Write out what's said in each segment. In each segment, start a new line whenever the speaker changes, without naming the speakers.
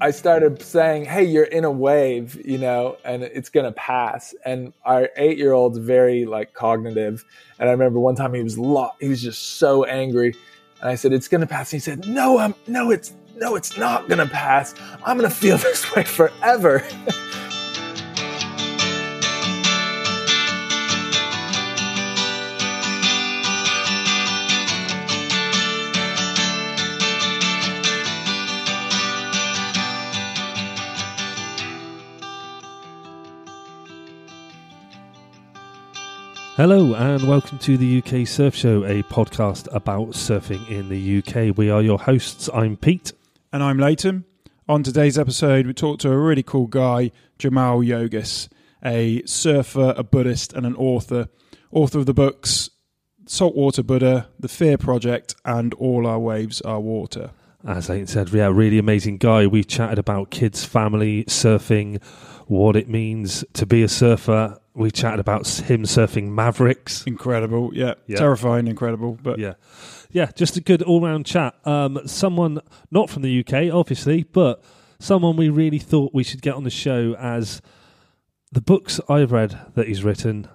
I started saying, "Hey, you're in a wave, you know, and it's gonna pass." And our eight-year-old's very like cognitive, and I remember one time he was lo- he was just so angry, and I said, "It's gonna pass." And he said, "No, I'm no, it's no, it's not gonna pass. I'm gonna feel this way forever."
Hello and welcome to the UK Surf Show, a podcast about surfing in the UK. We are your hosts. I'm Pete.
And I'm Leighton. On today's episode, we talked to a really cool guy, Jaimal Yogis, a surfer, a Buddhist, and an author. Author of the books Saltwater Buddha, The Fear Project, and All Our Waves Are Water.
As I said, yeah, really amazing guy. We chatted about kids, family, surfing, what it means to be a surfer, we chatted about him surfing Mavericks.
Incredible, yeah. yeah. Terrifying, incredible, but
yeah, yeah, just a good all-round chat. Um, someone not from the UK, obviously, but someone we really thought we should get on the show as the books I've read that he's written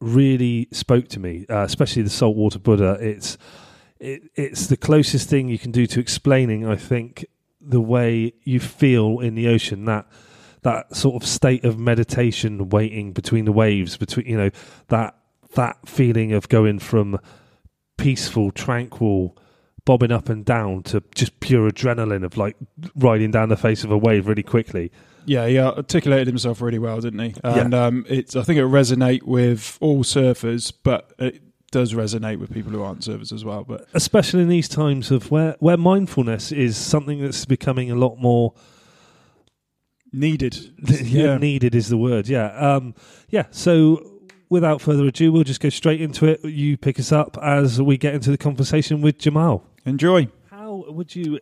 really spoke to me, uh, especially the Saltwater Buddha. It's it, it's the closest thing you can do to explaining, I think, the way you feel in the ocean. That that sort of state of meditation, waiting between the waves, between you know that that feeling of going from peaceful, tranquil, bobbing up and down to just pure adrenaline of like riding down the face of a wave really quickly.
Yeah, he articulated himself really well, didn't he? And yeah. um, it's I think it resonate with all surfers, but it does resonate with people who aren't surfers as well. But
especially in these times of where where mindfulness is something that's becoming a lot more
needed.
yeah, needed is the word. Yeah, um, yeah. So without further ado, we'll just go straight into it. You pick us up as we get into the conversation with Jaimal.
Enjoy.
How would you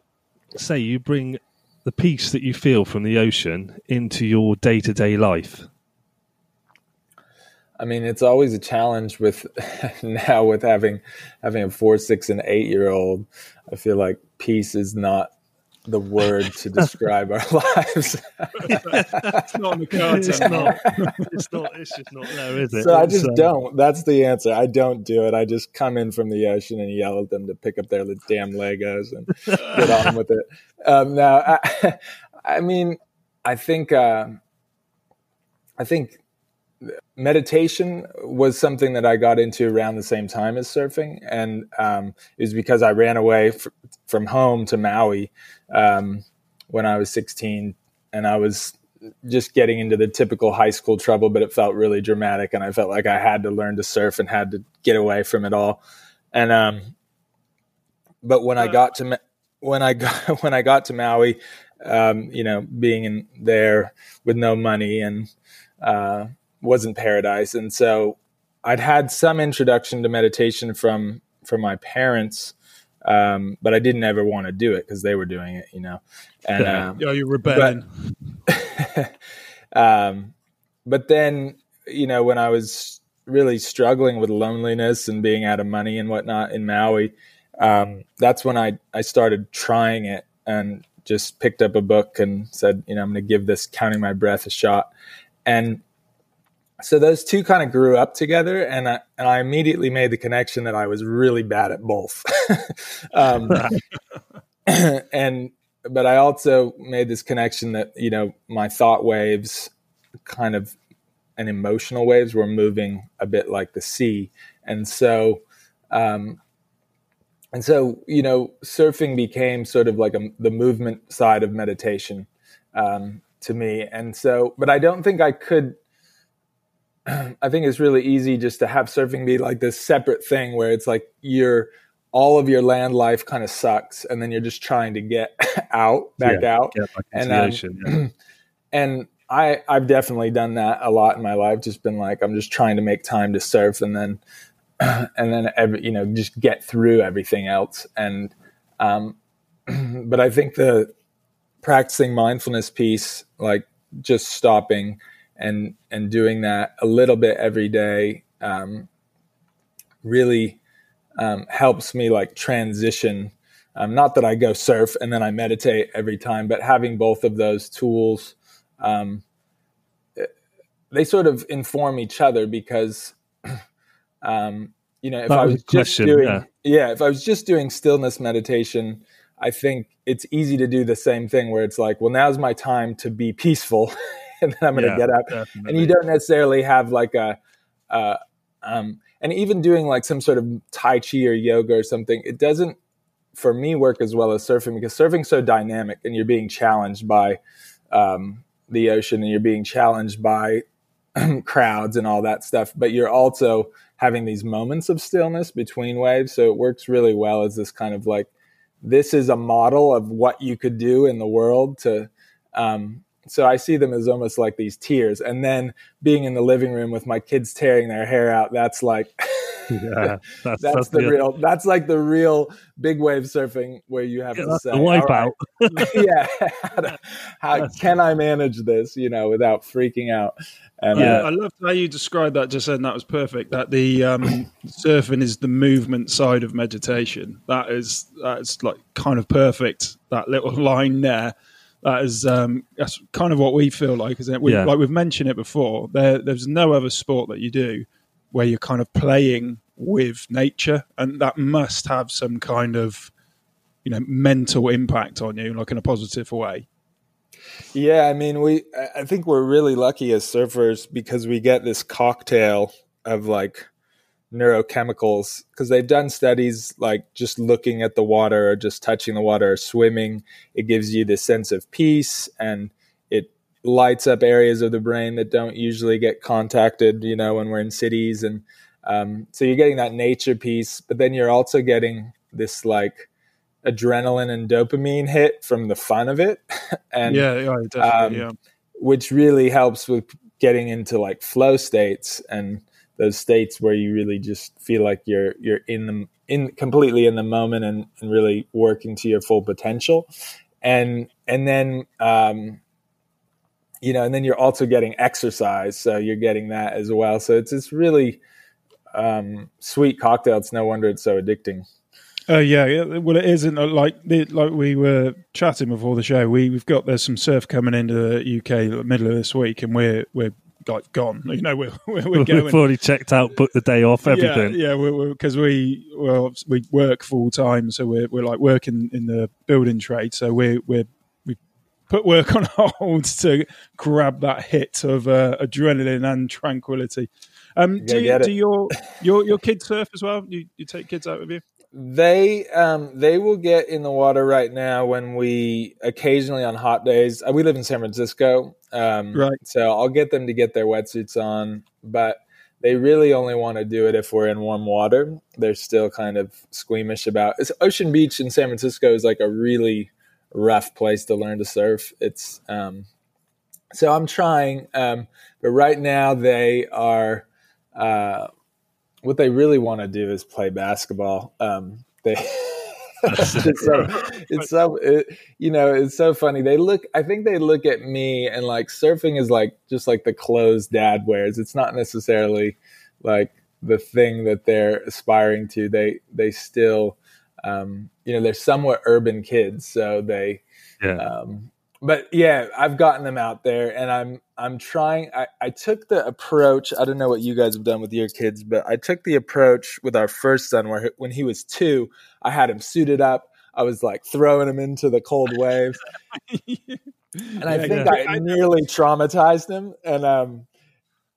say you bring the peace that you feel from the ocean into your day to day life?
I mean, it's always a challenge with now with having having a four, six, and eight year old. I feel like peace is not the word to describe our lives.
it's not in the cards.
It's not. It's not. It's just not there, is it?
So I just uh, don't. That's the answer. I don't do it. I just come in from the ocean and yell at them to pick up their damn Legos and get on with it. Um, now, I, I, mean, I think. Uh, I think meditation was something that I got into around the same time as surfing, and um, it was because I ran away f- from home to Maui um, when I was 16, and I was just getting into the typical high school trouble, but it felt really dramatic, and I felt like I had to learn to surf and had to get away from it all. And um, but when I got to when I got when I got to Maui, um, you know, being in there with no money and uh, wasn't paradise, and so I'd had some introduction to meditation from from my parents, um, but I didn't ever want to do it because they were doing it, you know.
And yeah, um, you're rebelling.
But, um, but then, you know, when I was really struggling with loneliness and being out of money and whatnot in Maui, um, that's when I I started trying it and just picked up a book and said, you know, I'm going to give this counting my breath a shot. And so those two kind of grew up together and I, and I immediately made the connection that I was really bad at both. um, and, but I also made this connection that, you know, my thought waves kind of and emotional waves were moving a bit like the sea. And so, um, and so, you know, surfing became sort of like a, the movement side of meditation um, to me. And so, but I don't think I could I think it's really easy just to have surfing be like this separate thing where it's like you're all of your land life kind of sucks, and then you're just trying to get out, back yeah, out, and um, yeah. and I I've definitely done that a lot in my life. Just been like I'm just trying to make time to surf, and then and then every you know just get through everything else. And um, but I think the practicing mindfulness piece, like just stopping and and doing that a little bit every day um, really um, helps me like transition Um, not that I go surf and then I meditate every time, but having both of those tools, um, they sort of inform each other because, um, you know, if
That
I
was
just doing,
yeah.
yeah, if I was just doing stillness meditation, I think it's easy to do the same thing where it's like, well, now's my time to be peaceful, and then I'm going to
Yeah,
get up,
definitely.
and you don't necessarily have like a, uh, um, and even doing like some sort of tai chi or yoga or something, it doesn't for me work as well as surfing because surfing's so dynamic and you're being challenged by um, the ocean and you're being challenged by crowds and all that stuff but you're also having these moments of stillness between waves so it works really well as this kind of like this is a model of what you could do in the world to um, so i see them as almost like these tears. and then being in the living room with my kids tearing their hair out that's like
yeah, that's,
that's, the, real that's like the real big wave surfing where you have
Yeah,
to say
the wipe
"All
out.
right, yeah how, to- how can i manage this you know without freaking out and
Yeah,
uh,
I loved how you described that just then. That was perfect. That the um, surfing is the movement side of meditation. That is that's like kind of perfect. That little line there. That is um, that's kind of what we feel like, isn't it? We,
Yeah.
Like we've mentioned it before. There, there's no other sport that you do where you're kind of playing with nature, and that must have some kind of you know mental impact on you, like in a positive way.
Yeah, I mean, we. I- I think we're really lucky as surfers because we get this cocktail of like neurochemicals because they've done studies like just looking at the water or just touching the water or swimming. It gives you this sense of peace and it lights up areas of the brain that don't usually get contacted. You know, when we're in cities, and um, so you're getting that nature piece, but then you're also getting this like adrenaline and dopamine hit from the fun of it. and
yeah, yeah,
um,
yeah.
which really helps with getting into like flow states and those states where you really just feel like you're you're in the in completely in the moment and, and really working to your full potential and and then um you know and then you're also getting exercise so you're getting that as well so it's this really um sweet cocktail it's no wonder it's so addicting
Oh yeah. Well, it isn't uh, like like we were chatting before the show. We we've got there's some surf coming into the UK middle of this week, and we're we're like gone. You know, we're we're, we're
We've already checked out, booked the day off, everything.
Yeah, yeah, because we well we work full time, so we're we're like working in the building trade. So we're we're we put work on hold to grab that hit of uh, adrenaline and tranquility. Um, do you,
get
do your your your kids surf as well? You you take kids out with you?
They um they will get in the water right now when we occasionally on hot days. uh, We live in San Francisco, um,
Right.
So I'll get them to get their wetsuits on, but they really only want to do it if we're in warm water. They're still kind of squeamish about. It's Ocean Beach in San Francisco is like a really rough place to learn to surf. It's um, so I'm trying, um, but right now they are. Uh, what they really want to do is play basketball. Um, they, it's so, it's so it, you know, it's so funny. They look, I think they look at me and like surfing is like just like the clothes dad wears. It's not necessarily like the thing that they're aspiring to. They they still, um, you know, they're somewhat urban kids, so they
Yeah.
um, but yeah, I've gotten them out there, and I'm I'm trying. I, I took the approach. I don't know what you guys have done with your kids, but I took the approach with our first son, where when he was two, I had him suited up. I was like throwing him into the cold waves, and I
Yeah,
think
yeah.
I nearly traumatized him. And um,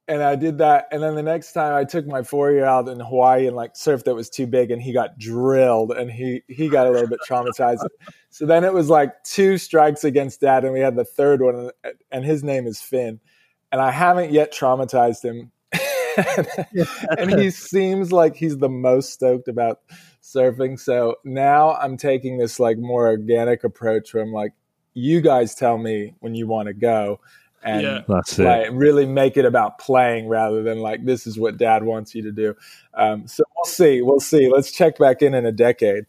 and I did that. And then the next time I took my four year old in Hawaii and like surf that was too big, and he got drilled, and he he got a little bit traumatized. So then it was like two strikes against dad, and we had the third one, and his name is Finn, and I haven't yet traumatized him. and he seems like he's the most stoked about surfing. So now I'm taking this like more organic approach where I'm like, you guys tell me when you want to go and
Yeah.
That's it.
play, really make it about playing rather than like this is what dad wants you to do. Um, so we'll see. We'll see. Let's check back in in a decade.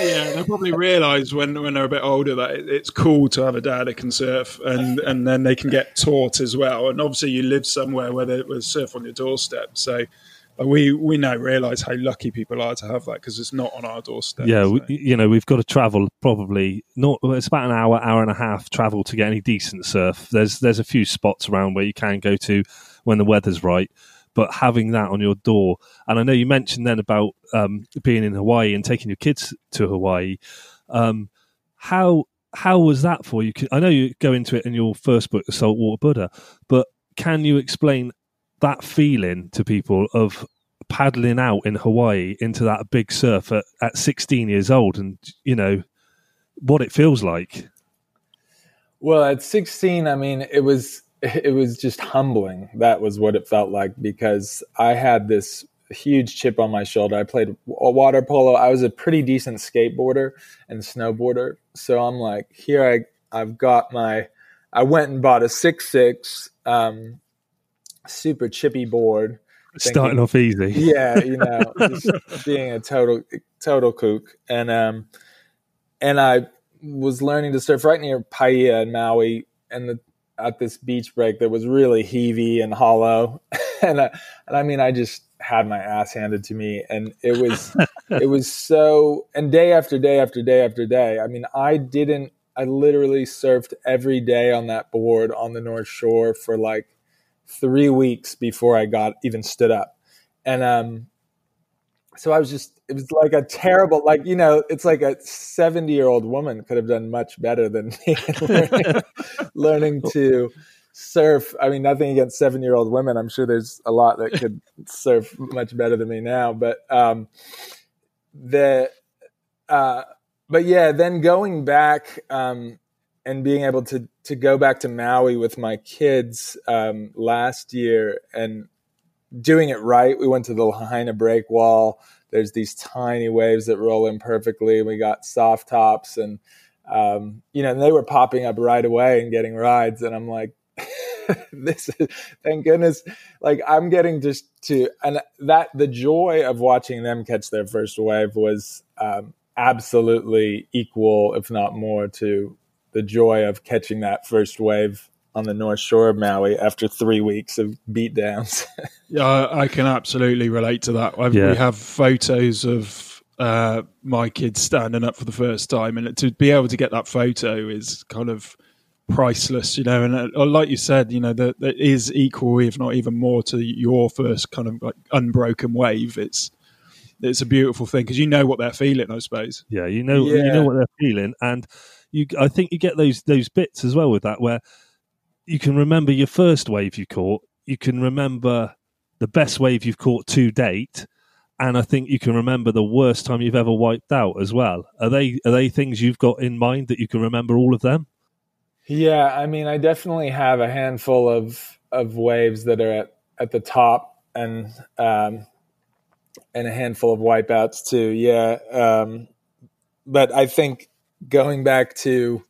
yeah, they probably realise when when they're a bit older that it, it's cool to have a dad that can surf, and and then they can get taught as well. And obviously, you live somewhere where there's surf on your doorstep, so we we now realise how lucky people are to have that because it's not on our doorstep.
Yeah,
so.
we, you know, we've got to travel probably not. It's about an hour, hour and a half travel to get any decent surf. There's there's a few spots around where you can go to when the weather's right, but having that on your door, and I know you mentioned then about um, being in Hawaii and taking your kids to Hawaii. Um, how how was that for you? I know you go into it in your first book, The Saltwater Buddha, but can you explain that feeling to people of paddling out in Hawaii into that big surf at, at 16 years old and, you know, what it feels like?
Well, at 16, I mean, it was it was just humbling. That was what it felt like because I had this huge chip on my shoulder. I played water polo. I was a pretty decent skateboarder and snowboarder. So I'm like, here I I've got my I went and bought a six six um, super chippy board.
Starting off easy.
Yeah, you know, just being a total total kook. And um and I was learning to surf right near Paia in Maui and the at this beach break that was really heavy and hollow. and I, and I mean I just had my ass handed to me and it was it was so and day after day after day after day. I mean I didn't I literally surfed every day on that board on the North Shore for like three weeks before I got even stood up. And um, so I was just, it was like a terrible, like, you know, it's like a 70 year old woman could have done much better than me learning, learning to surf. I mean, nothing against seven year old women. I'm sure there's a lot that could surf much better than me now. But um, the, uh, but yeah, then going back um, and being able to to go back to Maui with my kids um, last year and doing it right. We went to the Lahaina breakwall. There's these tiny waves that roll in perfectly. We got soft tops and um, you know, and they were popping up right away and getting rides. And I'm like, this is thank goodness. Like I'm getting just to and that the joy of watching them catch their first wave was um, absolutely equal, if not more, to the joy of catching that first wave on the north shore of Maui after three weeks of beatdowns.
yeah, I can absolutely relate to that. Yeah. We have photos of uh, my kids standing up for the first time, and to be able to get that photo is kind of priceless, you know. And uh, like you said, you know, that, that is equal, if not even more, to your first kind of like unbroken wave. It's it's a beautiful thing because you know what they're feeling, I suppose.
Yeah, you know, yeah. you know what they're feeling, and you I think you get those those bits as well with that where you can remember your first wave you caught, you can remember the best wave you've caught to date, and I think you can remember the worst time you've ever wiped out as well. Are they are they things you've got in mind that you can remember all of them?
Yeah, I mean, I definitely have a handful of of waves that are at, at the top, and um, and a handful of wipeouts too. Yeah, um, but I think going back to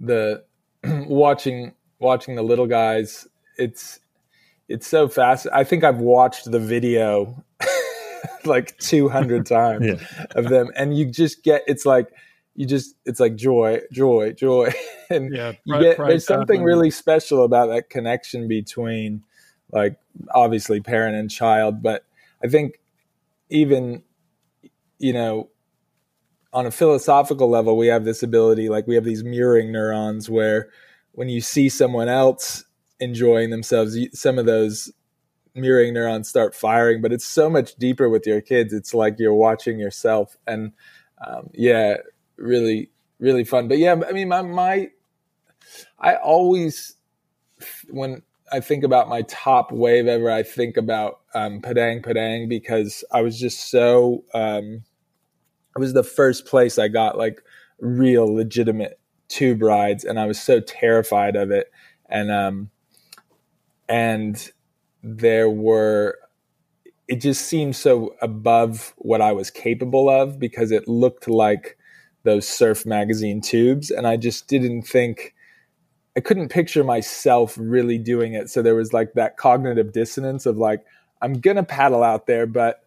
the watching watching the little guys, it's it's so fast. I think I've watched the video like 200 times yeah. of them and you just get it's like you just it's like joy joy joy and yeah, you get there's something really special about that connection between like obviously parent and child but i think even you know on a philosophical level, we have this ability, like we have these mirroring neurons where when you see someone else enjoying themselves, some of those mirroring neurons start firing, but it's so much deeper with your kids. It's like you're watching yourself. And um, yeah, really, really fun. But yeah, I mean, my, my, I always, when I think about my top wave ever, I think about um, Padang Padang because I was just so, um, it was the first place I got like real legitimate tube rides, and I was so terrified of it. And um, and there were it just seemed so above what I was capable of because it looked like those surf magazine tubes, and I just didn't think. I couldn't picture myself really doing it. So there was like that cognitive dissonance of like, I'm going to paddle out there, but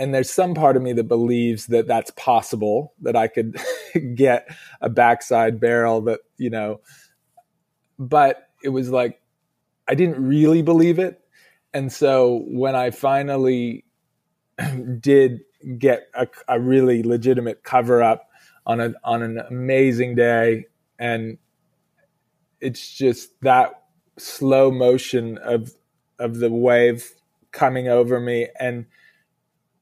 and there's some part of me that believes that that's possible that i could get a backside barrel that you know but it was like i didn't really believe it. And so when I finally did get a, a really legitimate cover up on a on an amazing day, and it's just that slow motion of of the wave coming over me and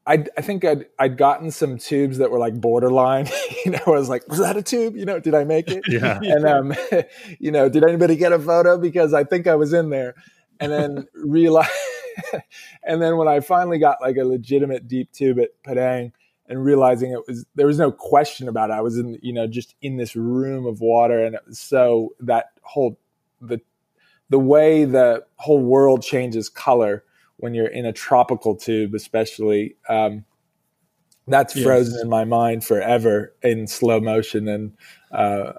I, I think I'd, I'd gotten some tubes that were like borderline. you know, I was like, was that a tube? You know, did I make it?
Yeah.
And um, you know, did anybody get a photo because I think I was in there? And then realize, and then when I finally got like a legitimate deep tube at Padang, and realizing it was there was no question about it. I was in you know just in this room of water, and it was so that whole the the way the whole world changes color when you're in a tropical tube, especially. Um, that's
Yes.
frozen in my mind forever in slow motion, and uh,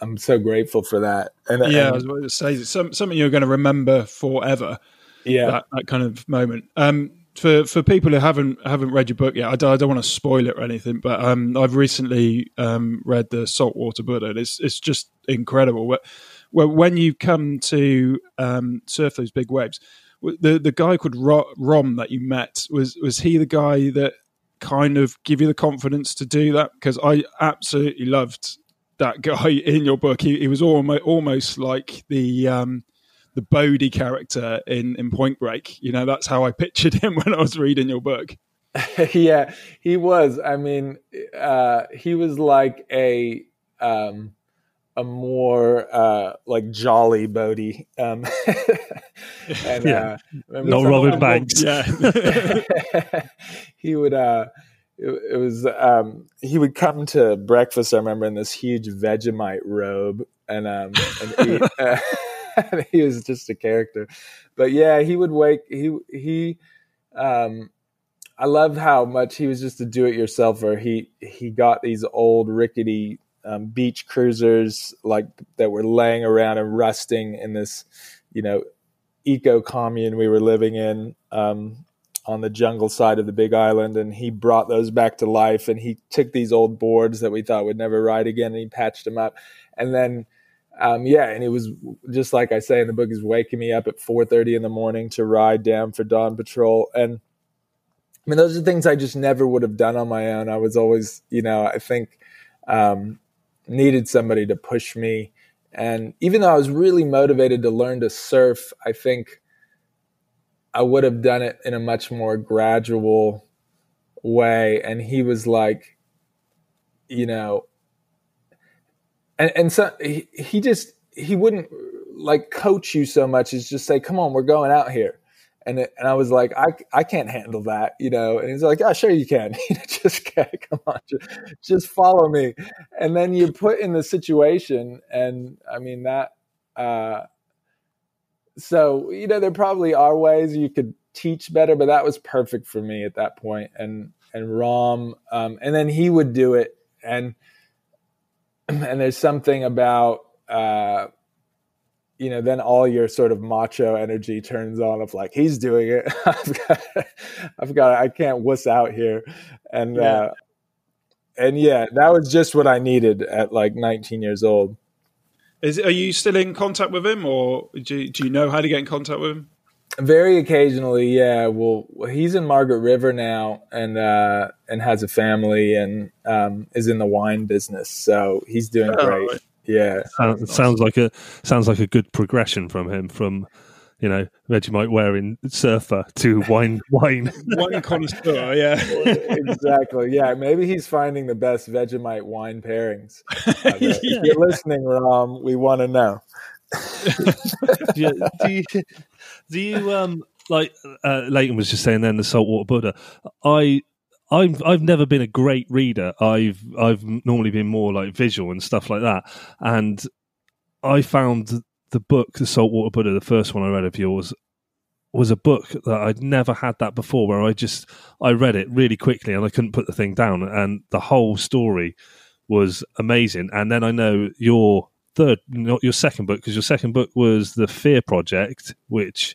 I'm so grateful for that. And
Yeah, I
and-
was about to say some, something you're going to remember forever.
yeah,
that, that kind of moment. Um, for for people who haven't haven't read your book yet, I don't, I don't want to spoil it or anything, but um, I've recently um, read the Saltwater Buddha. And it's it's just incredible. Wh- wh- When you come to um, surf those big waves, the the guy called Rom that you met was was he the guy that kind of give you the confidence to do that? Because I absolutely loved that guy in your book. He, he was almost almost like the um, the Bodhi character in, in Point Break. You know, that's how I pictured him when I was reading your book.
yeah, he was. I mean, uh, he was like a um, a more uh, like jolly Bodhi. Um, and,
Yeah.
uh, remember
Not Robin Banks.
Yeah.
he would. Uh, it, it was. Um, he would come to breakfast. I remember in this huge Vegemite robe, and um, and eat. Uh, and he was just a character. But yeah, he would wake. He he. Um, I loved how much he was just a do-it-yourselfer. He he got these old rickety um, beach cruisers like that were laying around and rusting in this, you know, eco commune we were living in um, on the jungle side of the Big Island, and he brought those back to life. And he took these old boards that we thought would never ride again, and he patched them up. And then, um, yeah, and he was just like I say in the book, he's waking me up at four thirty in the morning to ride down for dawn patrol, and I mean, those are things I just never would have done on my own. I was always, you know, I think um, needed somebody to push me. And even though I was really motivated to learn to surf, I think I would have done it in a much more gradual way. And he was like, you know, and and so he, he just he wouldn't like coach you so much as just say, "Come on, we're going out here." And it, and I was like, I, I can't handle that, you know. And he's like, Oh, sure you can. just come on, just, just follow me. And then you put in the situation, and I mean that. Uh, so you know, there probably are ways you could teach better, but that was perfect for me at that point. And and Rom, um, and then he would do it, and and there's something about. Uh, you know, then all your sort of macho energy turns on of like, he's doing it. I've got, I've got, I can't wuss out here. And,
Yeah.
uh, and yeah, that was just what I needed at like 19 years old.
Is are you still in contact with him, or do you, do you know how to get in contact with him?
Very occasionally, yeah. Well, he's in Margaret River now, and uh, and has a family, and um, is in the wine business. So he's doing
Oh,
great.
right.
Yeah,
Sounds,
nice.
sounds like a sounds like a good progression from him from you know Vegemite wearing surfer to wine wine.
One connoisseur, yeah.
exactly. Yeah, maybe he's finding the best Vegemite wine pairings. Uh,
Yeah.
If you're listening, Rom, we want to know.
do, you, do you do you um like uh, Leighton was just saying then the saltwater Buddha. I I've I've never been a great reader. I've I've normally been more like visual and stuff like that. And I found the book, the Saltwater Buddha, the first one I read of yours, was a book that I'd never had that before. Where I just I read it really quickly and I couldn't put the thing down, and the whole story was amazing. And then I know your third, not your second book, because your second book was the Fear Project, which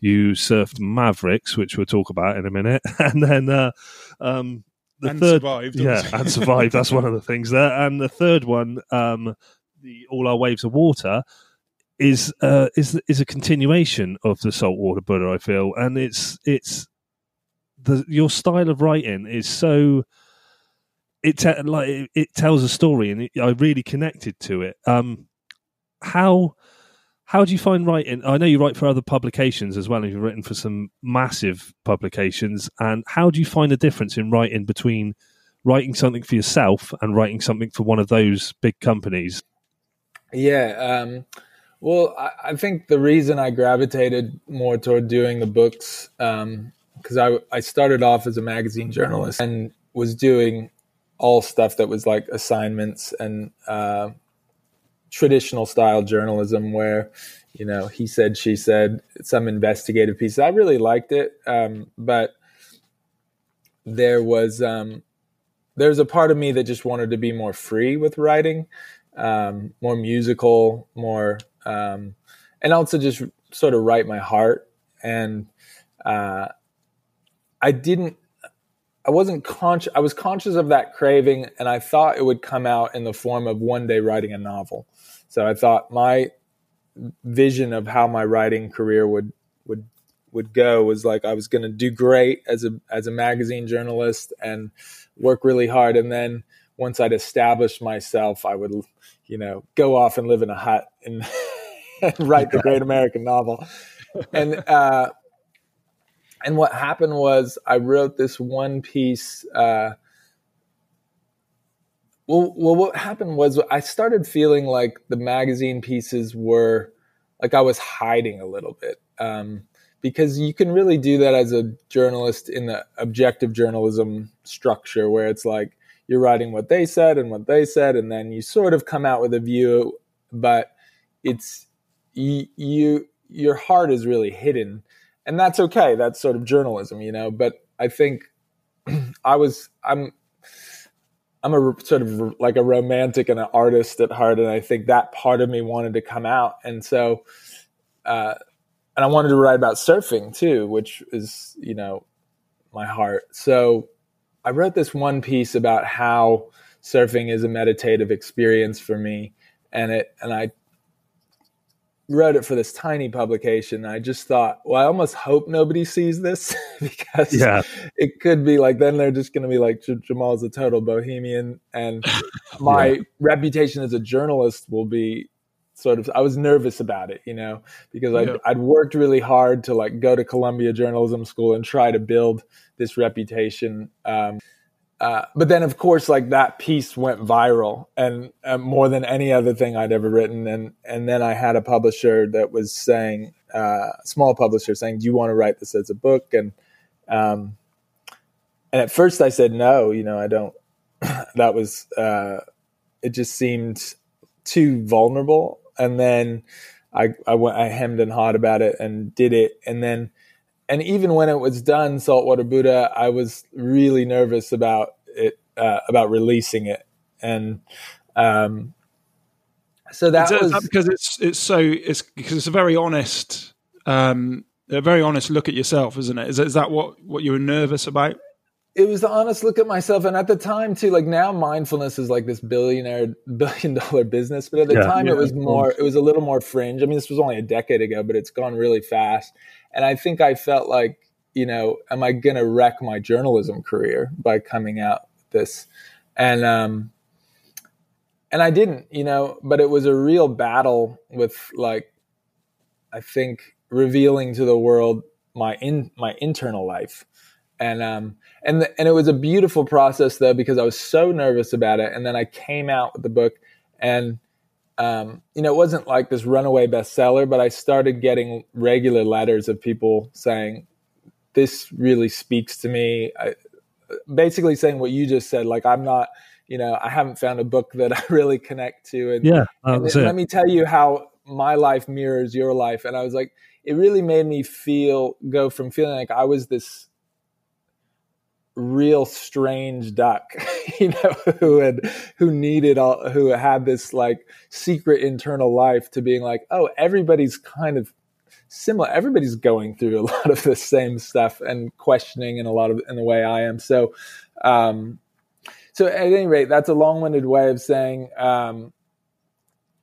you surfed Mavericks, which we'll talk about in a minute, and then uh, um, the
and
third,
survived.
yeah, and survived. That's one of the things there. And the third one, um, the All Our Waves of Water, is uh, is is a continuation of the saltwater Buddha. I feel, and it's it's the your style of writing is so it te- like it, it, tells a story, and it, I really connected to it. Um, how how do you find writing? I know you write for other publications as well, and you've written for some massive publications. And how do you find the difference in writing between writing something for yourself and writing something for one of those big companies?
Yeah. Um, well, I, I, think the reason I gravitated more toward doing the books, because um, I, I started off as a magazine journalist and was doing all stuff that was like assignments and uh, traditional style journalism where you know he said she said some investigative pieces i really liked it um, but there was um, there's a part of me that just wanted to be more free with writing um, more musical more um, and also just sort of write my heart and uh, i didn't I wasn't conscious. I was conscious of that craving, and I thought it would come out in the form of one day writing a novel. So I thought my vision of how my writing career would would would go was like I was going to do great as a as a magazine journalist and work really hard, and then once I'd established myself, I would you know go off and live in a hut and, and write the great American novel. And uh, and what happened was I wrote this one piece. Uh, well, well, what happened was I started feeling like the magazine pieces were like I was hiding a little bit um, because you can really do that as a journalist in the objective journalism structure where it's like you're writing what they said and what they said, and then you sort of come out with a view, but it's you, you your heart is really hidden, and that's okay. That's sort of journalism, you know. But I think I was I'm I'm a sort of like a romantic and an artist at heart, and I think that part of me wanted to come out, and so, uh, and I wanted to write about surfing too, which is you know my heart. So I wrote this one piece about how surfing is a meditative experience for me, and it and I wrote it for this tiny publication. I just thought, well, I almost hope nobody sees this because yeah. it could be like then they're just going to be like Jaimal's a total bohemian, and my yeah. reputation as a journalist will be sort of. I was nervous about it, you know, because I'd, yeah. I'd worked really hard to like go to Columbia Journalism School and try to build this reputation. Um, uh, but then, of course, like that piece went viral, and uh, more than any other thing I'd ever written. And and then I had a publisher that was saying, uh, small publisher saying, "Do you want to write this as a book?" And um, and at first I said no. You know, I don't. that was uh, it. Just seemed too vulnerable. And then I I went I hemmed and hawed about it and did it. And then and even when it was done, Saltwater Buddha, I was really nervous about it, uh, about releasing it, and um, so that was
that because it's it's so it's because it's a very honest, um, a very honest look at yourself, isn't it? Is, is that what what you were nervous about?
it was the honest look at myself. And at the time too like now mindfulness is like this billionaire billion dollar business. But at the yeah, time yeah, it was more it was a little more fringe. I mean this was only a decade ago but it's gone really fast and I think I felt like, you know, am I going to wreck my journalism career by coming out with this? And, um, and I didn't, you know, but it was a real battle with like, I think revealing to the world my in my internal life. And, um, and, the, and it was a beautiful process though, because I was so nervous about it. And then I came out with the book and, um, you know, it wasn't like this runaway bestseller, but I started getting regular letters of people saying, "This really speaks to me." I, basically, saying what you just said. Like, I'm not, you know, I haven't found a book that I really connect to, and
yeah,
and let me tell you how my life mirrors your life. And I was like, it really made me feel go from feeling like I was this real strange duck, you know, who had who needed all who had this like secret internal life to being like, oh, everybody's kind of similar. Everybody's going through a lot of the same stuff and questioning in a lot of in the way I am. So, um, so at any rate, that's a long-winded way of saying um,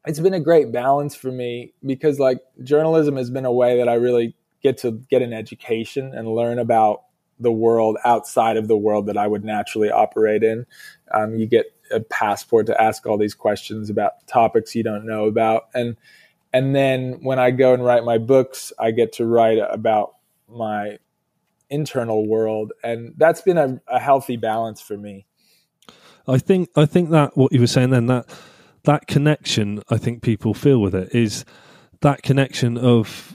it's been a great balance for me because like journalism has been a way that I really get to get an education and learn about the world outside of the world that I would naturally operate in. Um, you get a passport to ask all these questions about topics you don't know about, and and then when I go and write my books, I get to write about my internal world, and that's been a, a healthy balance for me.
I think I think that what you were saying then that that connection I think people feel with it is that connection of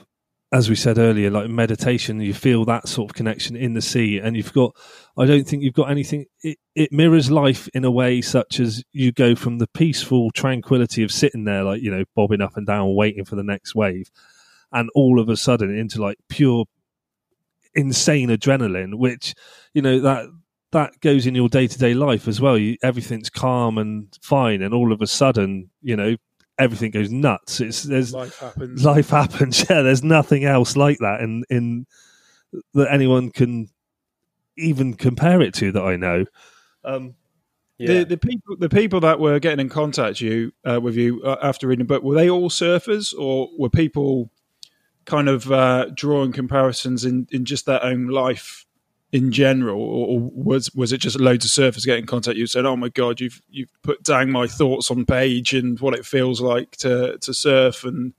as we said earlier, like meditation, you feel that sort of connection in the sea, and you've got. I don't think you've got anything. It, it mirrors life in a way such as you go from the peaceful tranquility of sitting there, like you know, bobbing up and down, waiting for the next wave, and all of a sudden into like pure, insane adrenaline, which you know that that goes in your day to day life as well. You, everything's calm and fine, and all of a sudden, you know, everything goes nuts. It's there's
life happens.
Life happens. Yeah, there's nothing else like that in in that anyone can even compare it to that I know. Um,
yeah. The, the people the people that were getting in contact you uh, with you uh, after reading the book were they all surfers or were people kind of uh, drawing comparisons in, in just their own life in general, or was was it just loads of surfers getting in contact you said, "Oh my god, you've you've put down my thoughts on page and what it feels like to to surf and."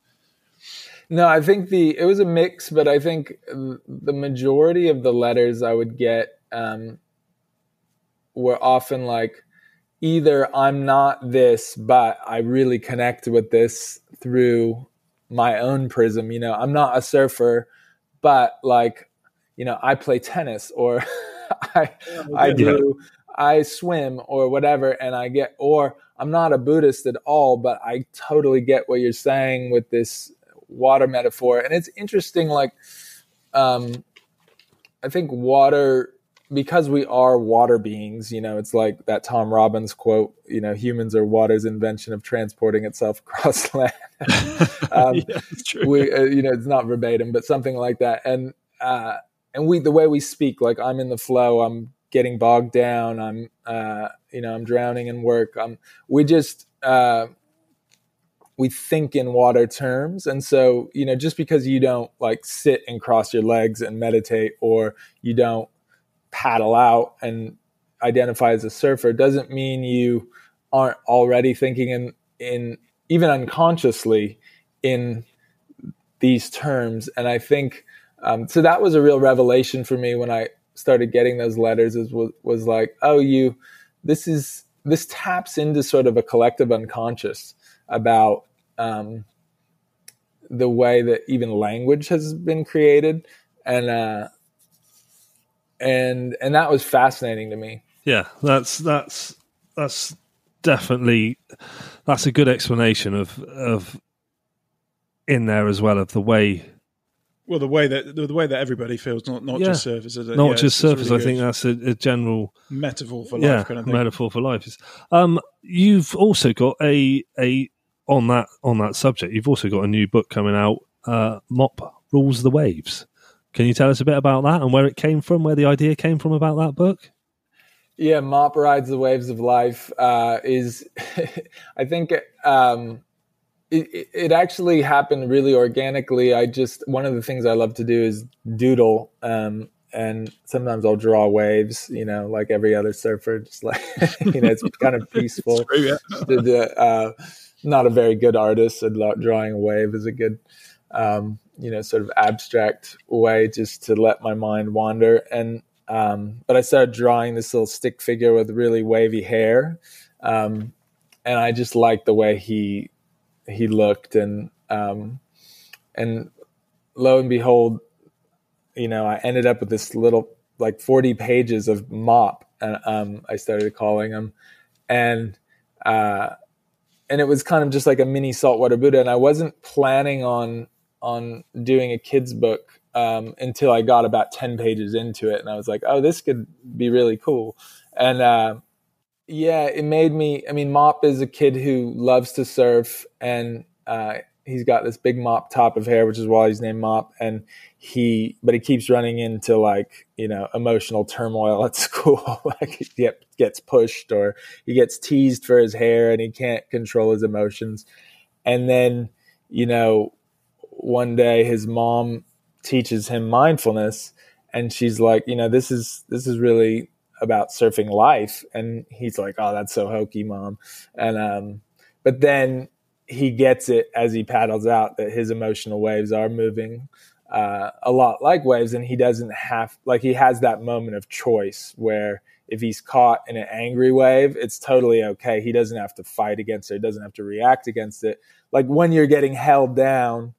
No, I think the it was a mix, but I think the majority of the letters I would get um, were often like either I'm not this, but I really connect with this through my own prism. You know, I'm not a surfer, but like you know, I play tennis or I oh, I do I swim or whatever and I get or I'm not a Buddhist at all, but I totally get what you're saying with this water metaphor. And it's interesting like um I think water because we are water beings, you know, it's like that Tom Robbins quote, you know, humans are water's invention of transporting itself across land. um, yeah, we, uh, you know, it's not verbatim, but something like that. And, uh, and we the way we speak like i'm in the flow i'm getting bogged down i'm uh, you know i'm drowning in work i'm we just uh, we think in water terms. And so you know just because you don't like sit and cross your legs and meditate or you don't paddle out and identify as a surfer doesn't mean you aren't already thinking in in even unconsciously in these terms. And i think um, so that was a real revelation for me when I started getting those letters. Is was, was like, oh, you, this is this taps into sort of a collective unconscious about um, the way that even language has been created, and uh, and and that was fascinating to me.
Yeah, that's that's that's definitely that's a good explanation of of in there as well of the way
well, the way that the way that everybody feels, not not yeah. just surfers,
not yeah, just surfers. Really I think that's a, a, general
metaphor for life. Yeah, kind of
metaphor for life. Um, you've also got a a on that on that subject. You've also got a new book coming out. Uh, Mop rules the waves. Can you tell us a bit about that and where it came from, where the idea came from about that book?
Yeah, Mop rides the waves of life. Uh, is I think um, it, it actually happened really organically. I just one of the things I love to do is doodle, um, and sometimes I'll draw waves. You know, like every other surfer, just like you know, it's kind of peaceful. Yeah. uh, not a very good artist, and drawing a wave is a good, um, you know, sort of abstract way just to let my mind wander. And um, but I started drawing this little stick figure with really wavy hair. Um, and I just liked the way he he looked and um, and lo and behold, you know, I ended up with this little like 40 pages of mop and um, I started calling him. And uh, and it was kind of just like a mini saltwater Buddha. And I wasn't planning on on doing a kids book um, until I got about 10 pages into it. And I was like oh this could be really cool. And uh, yeah, it made me. I mean, Mop is a kid who loves to surf, and uh, he's got this big mop top of hair, which is why he's named Mop. And he, but he keeps running into like you know emotional turmoil at school. like he gets pushed, or he gets teased for his hair, and he can't control his emotions. and then you know one day his mom teaches him mindfulness and she's like you know this is this is really about surfing life and he's like oh that's so hokey mom. And um but then he gets it as he paddles out that his emotional waves are moving uh, a lot like waves and he doesn't have like he has that moment of choice where if he's caught in an angry wave it's totally okay. He doesn't have to fight against it. He doesn't have to react against it. Like when you're getting held down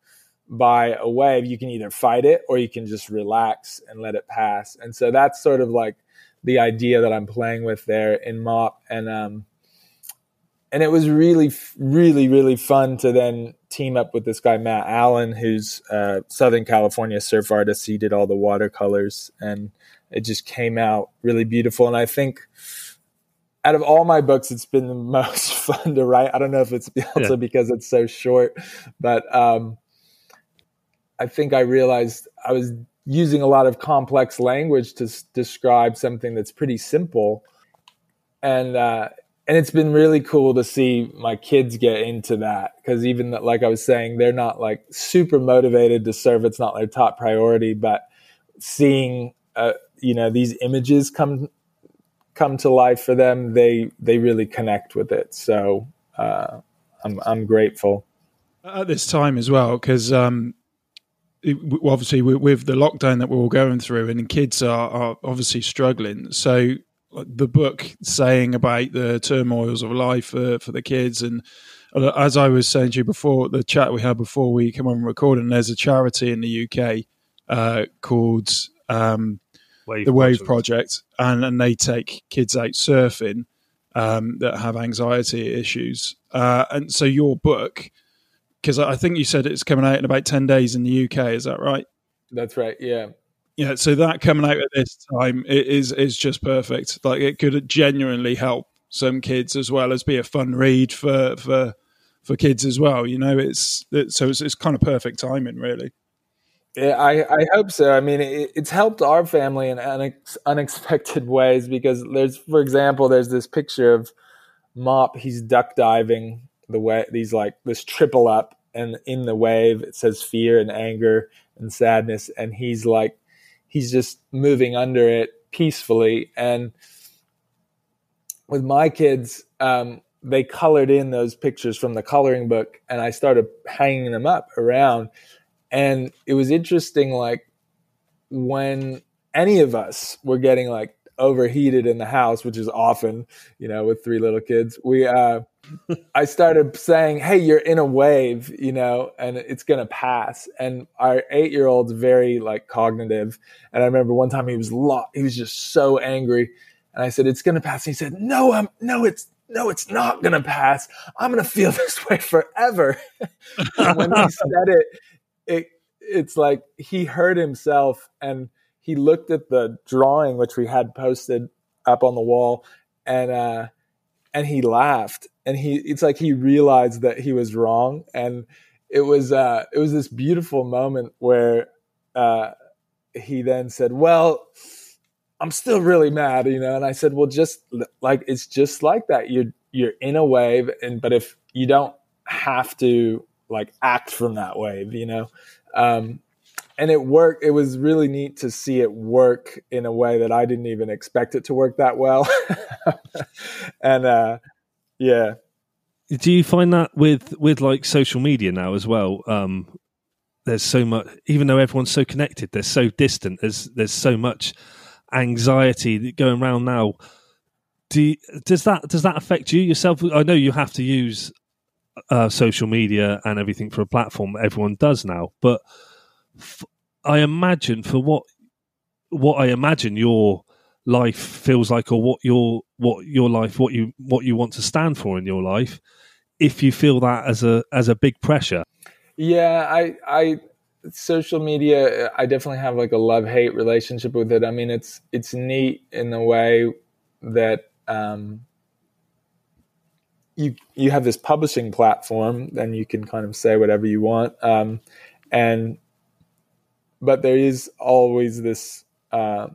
by a wave you can either fight it or you can just relax and let it pass. And so that's sort of like the idea that i'm playing with there in mop and um and it was really, really, really fun to then team up with this guy Matt Allen, who's a Southern California surf artist. He did all the watercolors, and it just came out really beautiful. And I think out of all my books, it's been the most fun to write. I don't know if it's also yeah. because it's so short, but um, I think I realized I was using a lot of complex language to s- describe something that's pretty simple. And uh, and it's been really cool to see my kids get into that because even like I was saying, they're not like super motivated to serve. It's not their top priority, but seeing uh, you know these images come come to life for them, they they really connect with it. So uh, I'm I'm grateful
at this time as well because um, obviously with the lockdown that we're all going through, and kids are, are obviously struggling. So the book saying about the turmoils of life for, for the kids and uh, as I was saying to you before the chat we had before we come on recording there's a charity in the UK uh, called um, Wave the Wave Project, Project and, and they take kids out surfing um, that have anxiety issues uh, and so your book because I think you said it's coming out in about 10 days in the UK is that right
that's right yeah
yeah, so that coming out at this time is is just perfect. Like it could genuinely help some kids as well as be a fun read for for for kids as well. You know, it's it, so it's, it's kind of perfect timing, really.
Yeah, I, I hope so. I mean, it, it's helped our family in unex, unexpected ways because there's, for example, there's this picture of Mop. He's duck diving the way these like this triple up, and in the wave it says fear and anger and sadness, and he's like he's just moving under it peacefully. And with my kids, um, they colored in those pictures from the coloring book, and I started hanging them up around. And it was interesting, like when any of us were getting like overheated in the house, which is often, you know, with three little kids, we uh, I started saying, "Hey, you're in a wave, you know, and it's gonna pass." And our eight year old's very like cognitive, and I remember one time he was lo- he was just so angry, and I said, "It's gonna pass." And he said, "No, I'm no, it's no, it's not gonna pass. I'm gonna feel this way forever." when he said it, it it's like he hurt himself, and he looked at the drawing which we had posted up on the wall, and uh, and he laughed. And he it's like he realized that he was wrong. And it was uh it was this beautiful moment where uh he then said well i'm still really mad you know? And i said well just like it's just like that. You're you're in a wave and but if you don't have to like act from that wave you know? Um and it worked it was really neat to see it work in a way that i didn't even expect it to work that well. And uh yeah.
Do you find that with with like social media now as well um there's so much even though everyone's so connected they're so distant there's there's so much anxiety going around now. Do you, does that does that affect you yourself? I know you have to use uh, social media and everything for a platform everyone does now but i imagine for what what i imagine your life feels like or what your what your life what you what you want to stand for in your life if you feel that as a as a big pressure.
Yeah i i social media i definitely have like a love hate relationship with it. I mean it's it's neat in the way that um you you have this publishing platform then you can kind of say whatever you want. Um and but there is always this uh,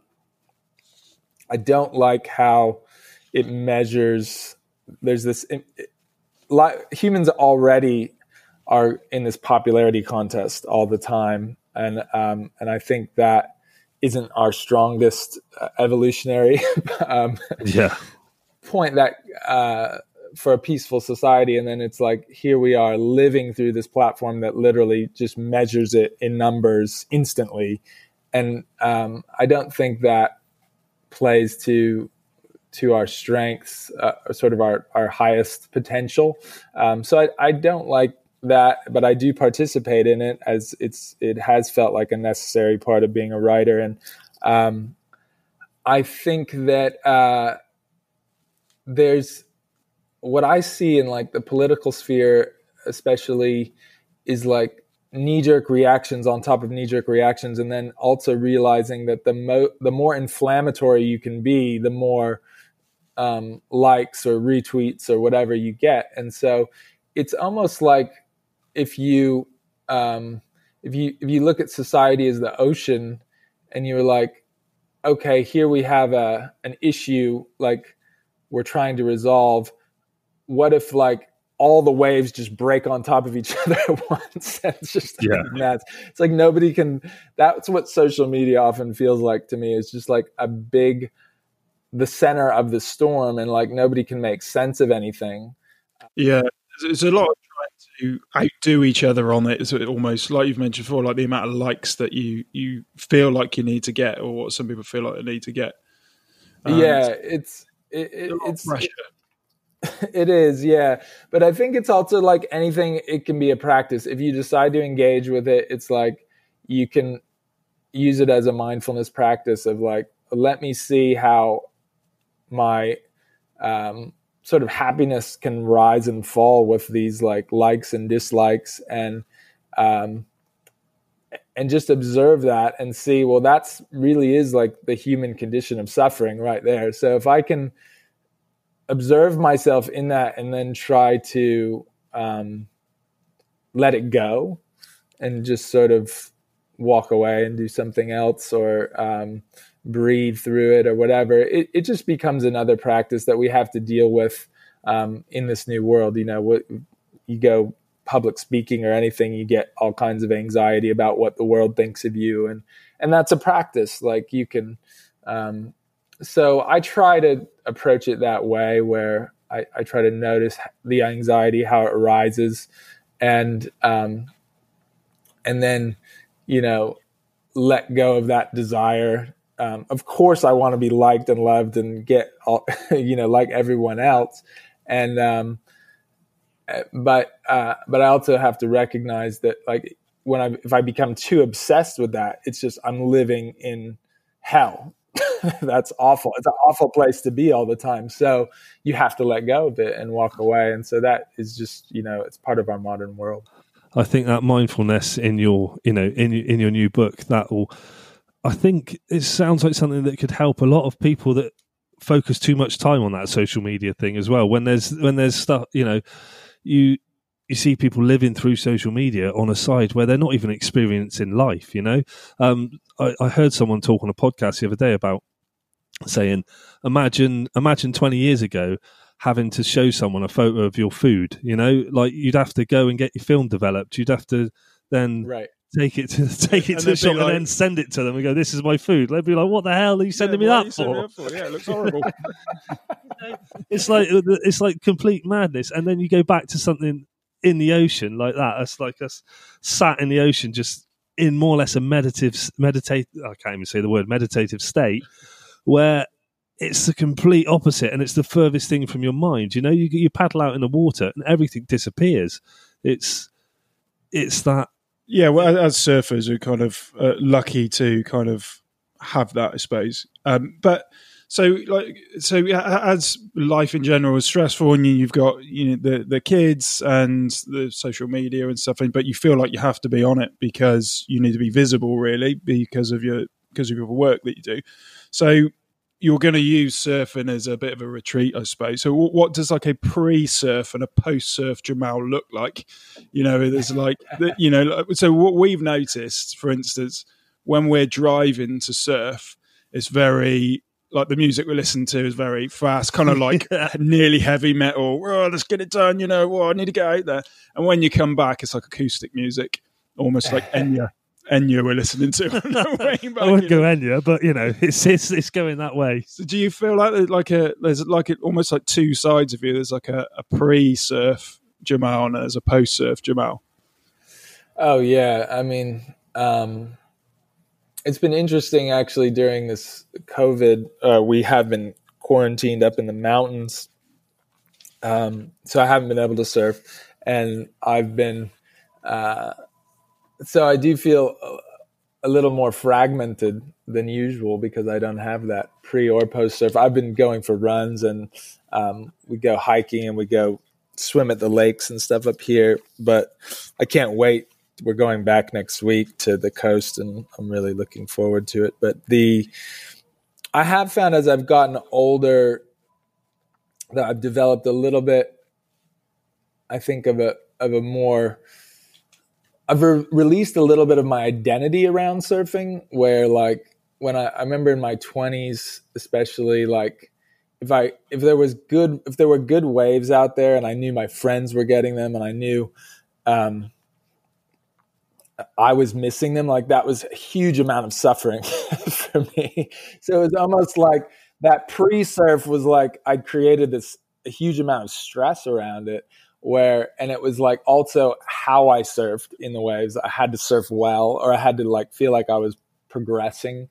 I don't like how it measures. There's this. It, humans already are in this popularity contest all the time, and um, and I think that isn't our strongest uh, evolutionary um,
yeah
point that uh, for a peaceful society and then it's like here we are living through this platform that literally just measures it in numbers instantly. And um, i don't think that plays to to our strengths uh, sort of our, our highest potential. Um, so I, I don't like that but i do participate in it as it's it has felt like a necessary part of being a writer. And um, i think that uh, there's what I see in like the political sphere, especially, is like knee jerk reactions on top of knee jerk reactions, and then also realizing that the mo- the more inflammatory you can be, the more um, likes or retweets or whatever you get, and so it's almost like if you um, if you if you look at society as the ocean, and you're like, okay, here we have a an issue like we're trying to resolve what if like all the waves just break on top of each other at once it's just yeah. nuts. It's like nobody can that's what social media often feels like to me. It's just like a big the center of the storm and like nobody can make sense of anything.
Yeah. There's a lot of trying to outdo each other on it. It's almost like you've mentioned before, like the amount of likes that you you feel like you need to get or what some people feel like they need to get.
Um, yeah, it's it, it, it's pressure. It is, yeah. But I think it's also like anything, it can be a practice. If you decide to engage with it, it's like you can use it as a mindfulness practice of like, let me see how my um, sort of happiness can rise and fall with these like likes and dislikes and um, and just observe that and see well that's really is like the human condition of suffering right there so if i can observe myself in that and then try to um, let it go and just sort of walk away and do something else or um, breathe through it or whatever. It, it just becomes another practice that we have to deal with um, in this new world. You know what you go public speaking or anything you get all kinds of anxiety about what the world thinks of you. And and that's a practice. Like you can um, so I try to approach it that way where I, I try to notice the anxiety, how it arises, and um, and then you know let go of that desire. Um, of course, I want to be liked and loved and get all, you know like everyone else, and um, but uh, but I also have to recognize that like when I if I become too obsessed with that, it's just I'm living in hell that's awful. It's an awful place to be all the time. So you have to let go of it and walk away. And so that is just, you know, it's part of our modern world.
I think that mindfulness in your, you know, in in your new book, that will, I think it sounds like something that could help a lot of people that focus too much time on that social media thing as well. When there's when there's stuff, you know, you you see people living through social media on a side where they're not even experiencing life. You know, um, I, I, heard someone talk on a podcast the other day about saying, imagine imagine twenty years ago having to show someone a photo of your food. You know, like you'd have to go and get your film developed. You'd have to then
right.
Take it to take it and to the shop like, and then send it to them and go, "This is my food." They'd be like, "What the hell are you sending
yeah,
me that for?
for? Yeah, it looks horrible.
it's like it's like complete madness. And then you go back to something in the ocean like that. That's like us sat in the ocean, just in more or less a meditative, meditate. I can't even say the word meditative state, where it's the complete opposite, and it's the furthest thing from your mind. You know, you you paddle out in the water, and everything disappears. It's it's that.
Yeah, well, as surfers, we're kind of uh, lucky to kind of have that, I suppose. Um, but so like so as life in general is stressful and you've got you know the the kids and the social media and stuff but you feel like you have to be on it because you need to be visible really because of your because of your work that you do so you're going to use surfing as a bit of a retreat, I suppose. So, what does like a pre-surf and a post-surf Jaimal look like? You know, there's like, you know, so what we've noticed, for instance, when we're driving to surf, it's very like the music we listen to is very fast, kind of like nearly heavy metal. Oh, let's get it done, you know. Oh, I need to get out there. And when you come back, it's like acoustic music, almost like Enya. Enya we're listening to.
back, I wouldn't go Enya, but you know, it's, it's it's going that way.
So do you feel like there's like a there's like a, almost like two sides of you? There's like a, a pre-surf Jaimal and there's a post-surf Jaimal.
Oh yeah, I mean, um, it's been interesting actually during this COVID. Uh, we have been quarantined up in the mountains, um, so I haven't been able to surf, and I've been. Uh, so I do feel a, little more fragmented than usual because I don't have that pre or post surf. I've been going for runs and um, we go hiking and we go swim at the lakes and stuff up here, but I can't wait we're going back next week to the coast, and I'm really looking forward to it. But the I have found as I've gotten older that I've developed a little bit. I think of a of a more I've re- released a little bit of my identity around surfing, where like when I, I remember in my 20s, especially like if I if there was good if there were good waves out there, and I knew my friends were getting them, and I knew um, I was missing them. Like that was a huge amount of suffering for me. So it was almost like that pre surf was like I created this huge amount of stress around it where and it was like also how I surfed in the waves. I had to surf well or I had to like feel like I was progressing.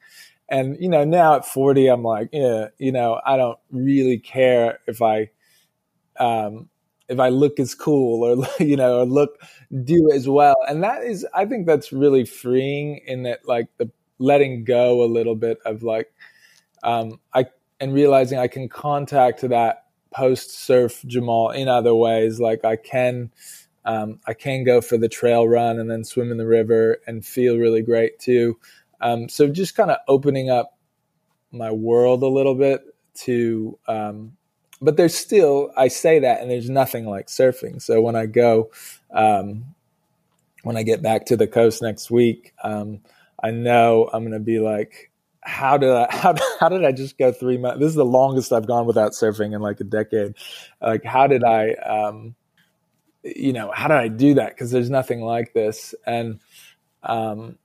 And you know, now at 40 I'm like, yeah, you know, I don't really care if I um if I look as cool or you know or look do as well. And that is I think that's really freeing in that like the letting go a little bit of like um I and realizing I can contact that post surf Jaimal in other ways. Like I can um, I can go for the trail run and then swim in the river and feel really great too. Um, so just kind of opening up my world a little bit to um, but there's still I say that and there's nothing like surfing. So when I go um, when I get back to the coast next week, um, I know I'm going to be like, how did I how, how did I just go three months? This is the longest I've gone without surfing in like a decade. Like how did I um, you know how did I do that? Because there's nothing like this and. Um,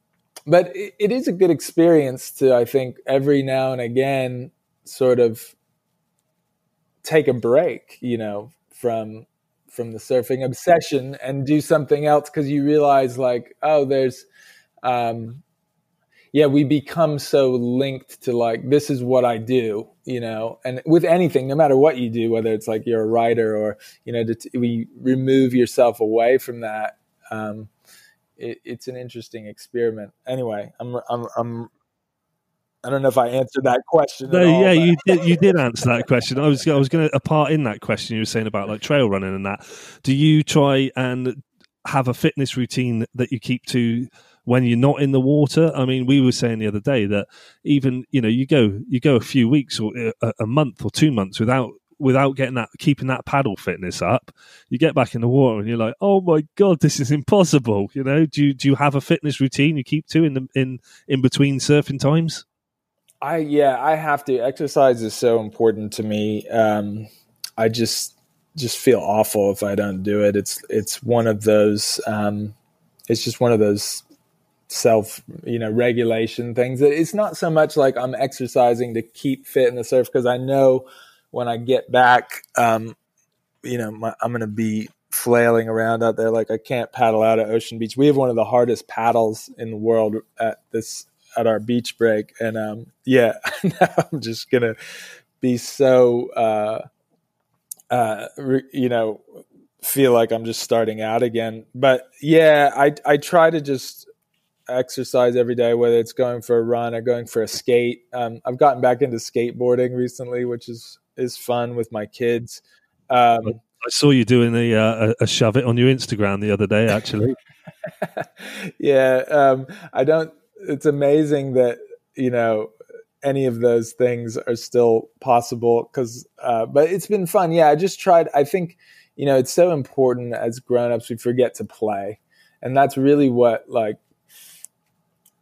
but it, it is a good experience to, I think, every now and again, sort of take a break, you know, from from the surfing obsession and do something else because you realize like, oh, there's um yeah, we become so linked to like this is what I do, you know, and with anything, no matter what you do, whether it's like you're a writer or you know, to, we remove yourself away from that. Um, it, it's an interesting experiment. Anyway, I'm I'm I'm I don't know if I answered that question.
No,
all,
yeah, but. you did. You did answer that question. I was, I was going to a part in that question. You were saying about like trail running and that. Do you try and have a fitness routine that you keep to when you're not in the water? I mean, we were saying the other day that even you know you go you go a few weeks or a, a month or two months without without getting that keeping that paddle fitness up, you get back in the water and you're like, oh my god, this is impossible. You know, do you, do you have a fitness routine you keep to in the in in between surfing times?
I yeah, I have to. Exercise is so important to me. Um, I just just feel awful if I don't do it. It's it's one of those. Um, it's just one of those self you know regulation things. It's not so much like I'm exercising to keep fit in the surf because I know when I get back, um, you know, my, I'm going to be flailing around out there like I can't paddle out at Ocean Beach. We have one of the hardest paddles in the world at this at our beach break, and um, yeah, now I'm just gonna be so uh, uh, re- you know feel like I'm just starting out again. But yeah, I I try to just exercise every day, whether it's going for a run or going for a skate. Um, I've gotten back into skateboarding recently, which is is fun with my kids. Um,
I saw you doing a, uh, a shove it on your Instagram the other day, actually.
yeah, um, I don't it's amazing that you know any of those things are still possible because uh, but it's been fun. Yeah i just tried i think you know it's so important as grown-ups we forget to play. And that's really what like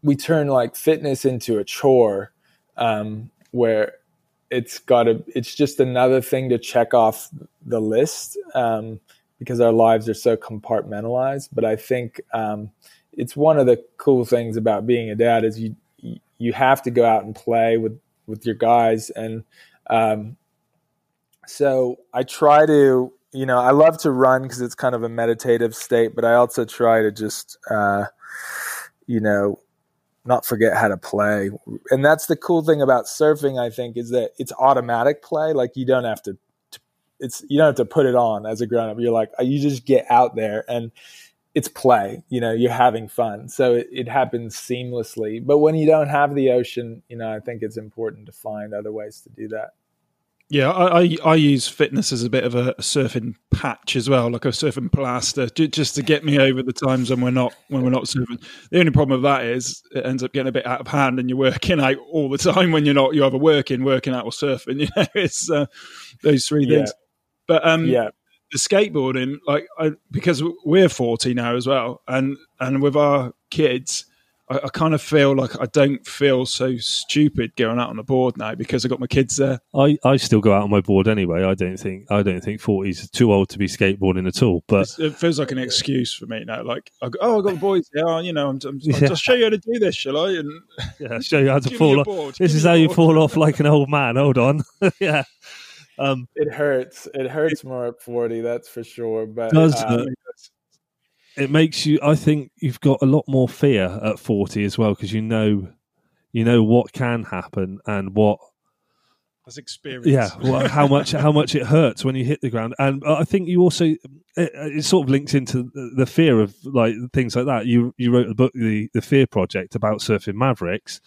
we turn like fitness into a chore um, where it's got to it's just another thing to check off the list um, because our lives are so compartmentalized. But i think um, it's one of the cool things about being a dad is you you have to go out and play with with your guys and um, so i try to you know i love to run because it's kind of a meditative state but i also try to just uh, you know not forget how to play. And that's the cool thing about surfing, I think, is that it's automatic play. Like you don't have to, it's you don't have to put it on as a grown up. You're like you just get out there and it's play. You know, you're having fun, so it, it happens seamlessly. But when you don't have the ocean, you know, I think it's important to find other ways to do that.
Yeah, I, I, I use fitness as a bit of a, surfing patch as well, like a surfing plaster, just to get me over the times when we're not when we're not surfing. The only problem with that is it ends up getting a bit out of hand, and you're working out all the time when you're not. You're either working, working out, or surfing. You know, it's uh, those three things. Yeah. But um, yeah, the skateboarding, like I, because we're 40 now as well, and and with our kids, I, I, kind of feel like I don't feel so stupid going out on the board now because I got my kids there.
I, I still go out on my board anyway. I don't think I don't think forties too old to be skateboarding at all. But
it's, it feels like an excuse for me now. Like, I go, oh, I got the boys. Yeah, oh, you know, I'm, I'm, yeah. I'll just show you how to do this, shall I? And
yeah, show you how to fall off. This is how you fall off like an old man. Hold on. yeah.
Um, it hurts. It hurts more at forty, that's for sure. But
does um, it makes you i think you've got a lot more fear at 40 as well because you know you know what can happen and what
as experience
yeah well, how much how much it hurts when you hit the ground and i think you also it, it, sort of links into the fear of like things like that you you wrote the book the the fear project about surfing mavericks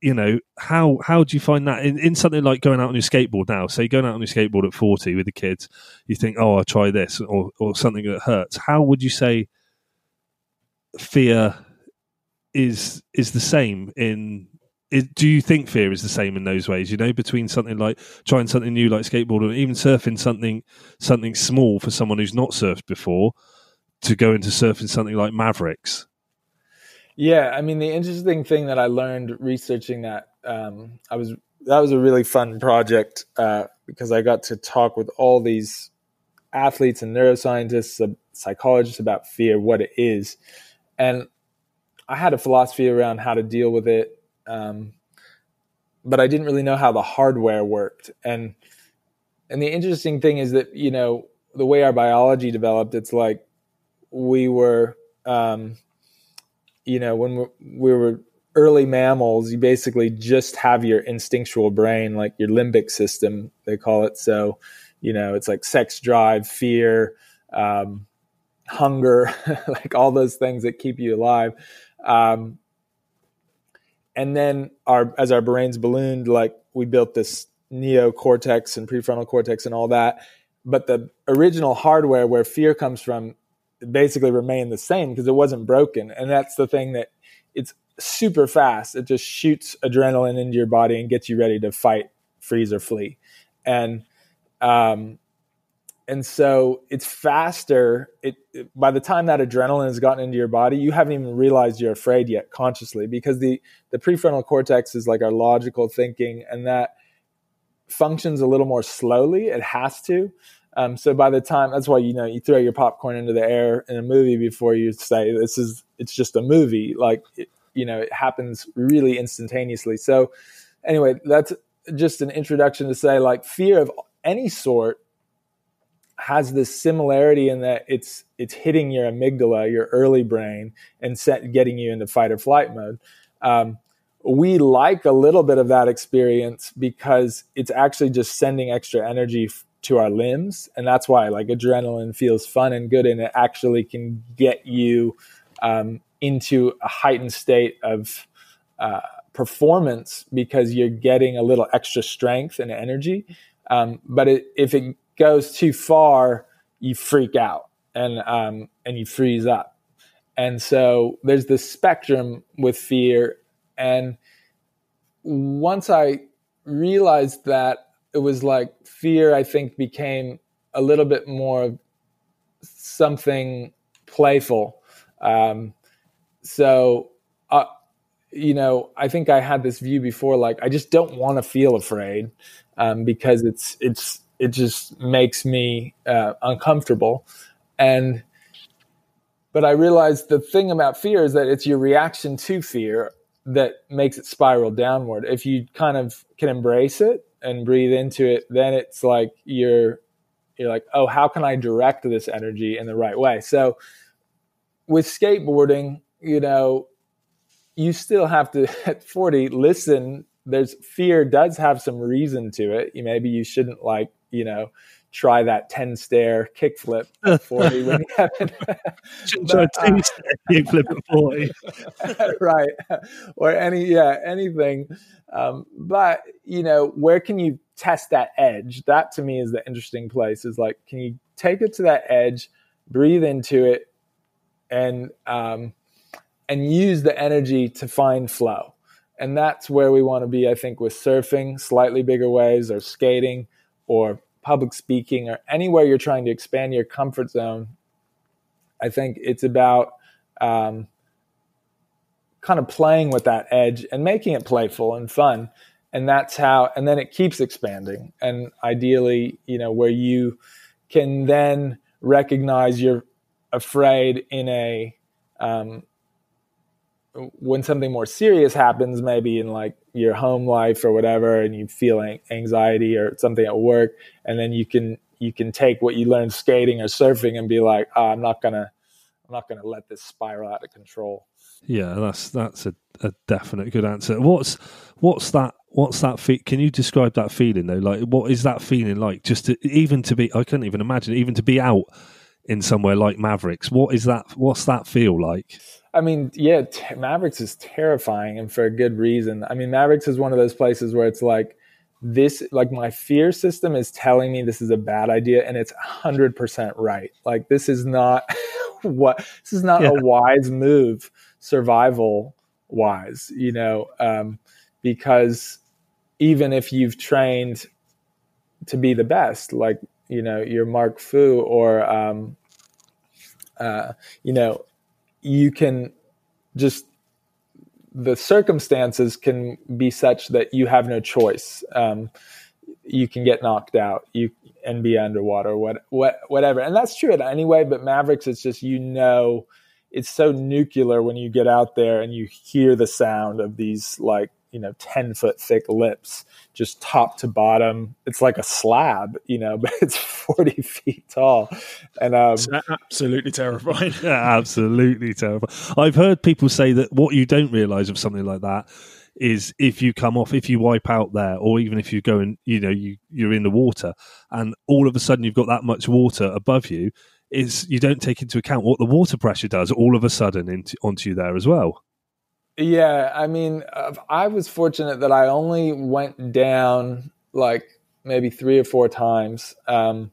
you know how how do you find that in, in something like going out on your skateboard now? Say going out on your skateboard at 40 with the kids you think oh i'll try this or, or something that hurts. How would you say fear is is the same in do you think fear is the same in those ways you know between something like trying something new like skateboard skateboarding even surfing something something small for someone who's not surfed before to go into surfing something like mavericks
yeah, I mean the interesting thing that I learned researching that um, I was that was a really fun project uh, because I got to talk with all these athletes and neuroscientists, uh, psychologists about fear, what it is, and I had a philosophy around how to deal with it, um, but I didn't really know how the hardware worked. And and the interesting thing is that you know the way our biology developed, it's like we were um, you know, when we were early mammals, you basically just have your instinctual brain, like your limbic system, they call it. So, you know, it's like sex drive, fear, um, hunger, like all those things that keep you alive. Um, and then our as our brains ballooned, like we built this neocortex and prefrontal cortex and all that. But the original hardware where fear comes from basically remain the same because it wasn't broken. And that's the thing that it's super fast. It just shoots adrenaline into your body and gets you ready to fight, freeze, or flee. And um, and so it's faster. It, it, by the time that adrenaline has gotten into your body, you haven't even realized you're afraid yet consciously because the the prefrontal cortex is like our logical thinking, and that functions a little more slowly. It has to. Um, so by the time that's why you know you throw your popcorn into the air in a movie before you say this is it's just a movie. Like it, you know it happens really instantaneously. So anyway, that's just an introduction to say like fear of any sort has this similarity in that it's it's hitting your amygdala, your early brain, and set, getting you into fight or flight mode. Um, we like a little bit of that experience because it's actually just sending extra energy to our limbs and that's why like adrenaline feels fun and good and it actually can get you um, into a heightened state of uh, performance because you're getting a little extra strength and energy. Um, but it, if it goes too far you freak out and um, and you freeze up. And so there's this spectrum with fear and once i realized that it was like fear i think became a little bit more something playful um, so uh, you know, I think I had this view before, like I just don't want to feel afraid um, because it's it's it just makes me uh, uncomfortable, and but I realized the thing about fear is that it's your reaction to fear that makes it spiral downward. If you kind of can embrace it and breathe into it, then it's like you're you're like, oh, how can I direct this energy in the right way? So with skateboarding, you know, you still have to at 40 listen. There's fear does have some reason to it. You maybe you shouldn't like, you know, try that 10 stair kickflip at 40 when you haven't.
Try 10 stair kickflip at
40 right. Or any yeah anything. Um, but you know where can you test that edge? That to me is the interesting place is like can you take it to that edge breathe into it and um, and use the energy to find flow. And that's where we want to be i think with surfing slightly bigger waves or skating or public speaking or anywhere you're trying to expand your comfort zone, I think it's about um, kind of playing with that edge and making it playful and fun. And that's how, and then it keeps expanding. And ideally, you know, where you can then recognize you're afraid in a um, when something more serious happens, maybe in like your home life or whatever, and you feel anxiety or something at work, and then you can you can take what you learned skating or surfing and be like, oh, I'm not gonna I'm not gonna let this spiral out of control.
Yeah, that's that's a, a definite good answer. What's what's that what's that fe- can you describe that feeling though? Like what is that feeling like? Just to, even to be I couldn't even imagine even to be out in somewhere like Mavericks. What is that what's that feel like?
I mean, yeah, t- Mavericks is terrifying and for a good reason. I mean, Mavericks is one of those places where it's like this like my fear system is telling me this is a bad idea and it's 100% right. Like this is not what this is not yeah. a wise move survival wise, you know, um, because even if you've trained to be the best, like, you know, you're Mark Foo or um, uh, you know, you can just the circumstances can be such that you have no choice. Um, you can get knocked out, you and be underwater, what, what, whatever. And that's true anyway. But Mavericks, it's just you know, it's so nuclear when you get out there and you hear the sound of these like you know 10 foot thick lips just top to bottom. It's like a slab you know but it's 40 feet tall. And um,
absolutely terrifying.
Absolutely terrifying. I've heard people say that what you don't realize of something like that is if you come off if you wipe out there or even if you go and you know you you're in the water and all of a sudden you've got that much water above you is you don't take into account what the water pressure does all of a sudden into, onto you there as well
yeah, I mean, I was fortunate that I only went down like maybe three or four times, um,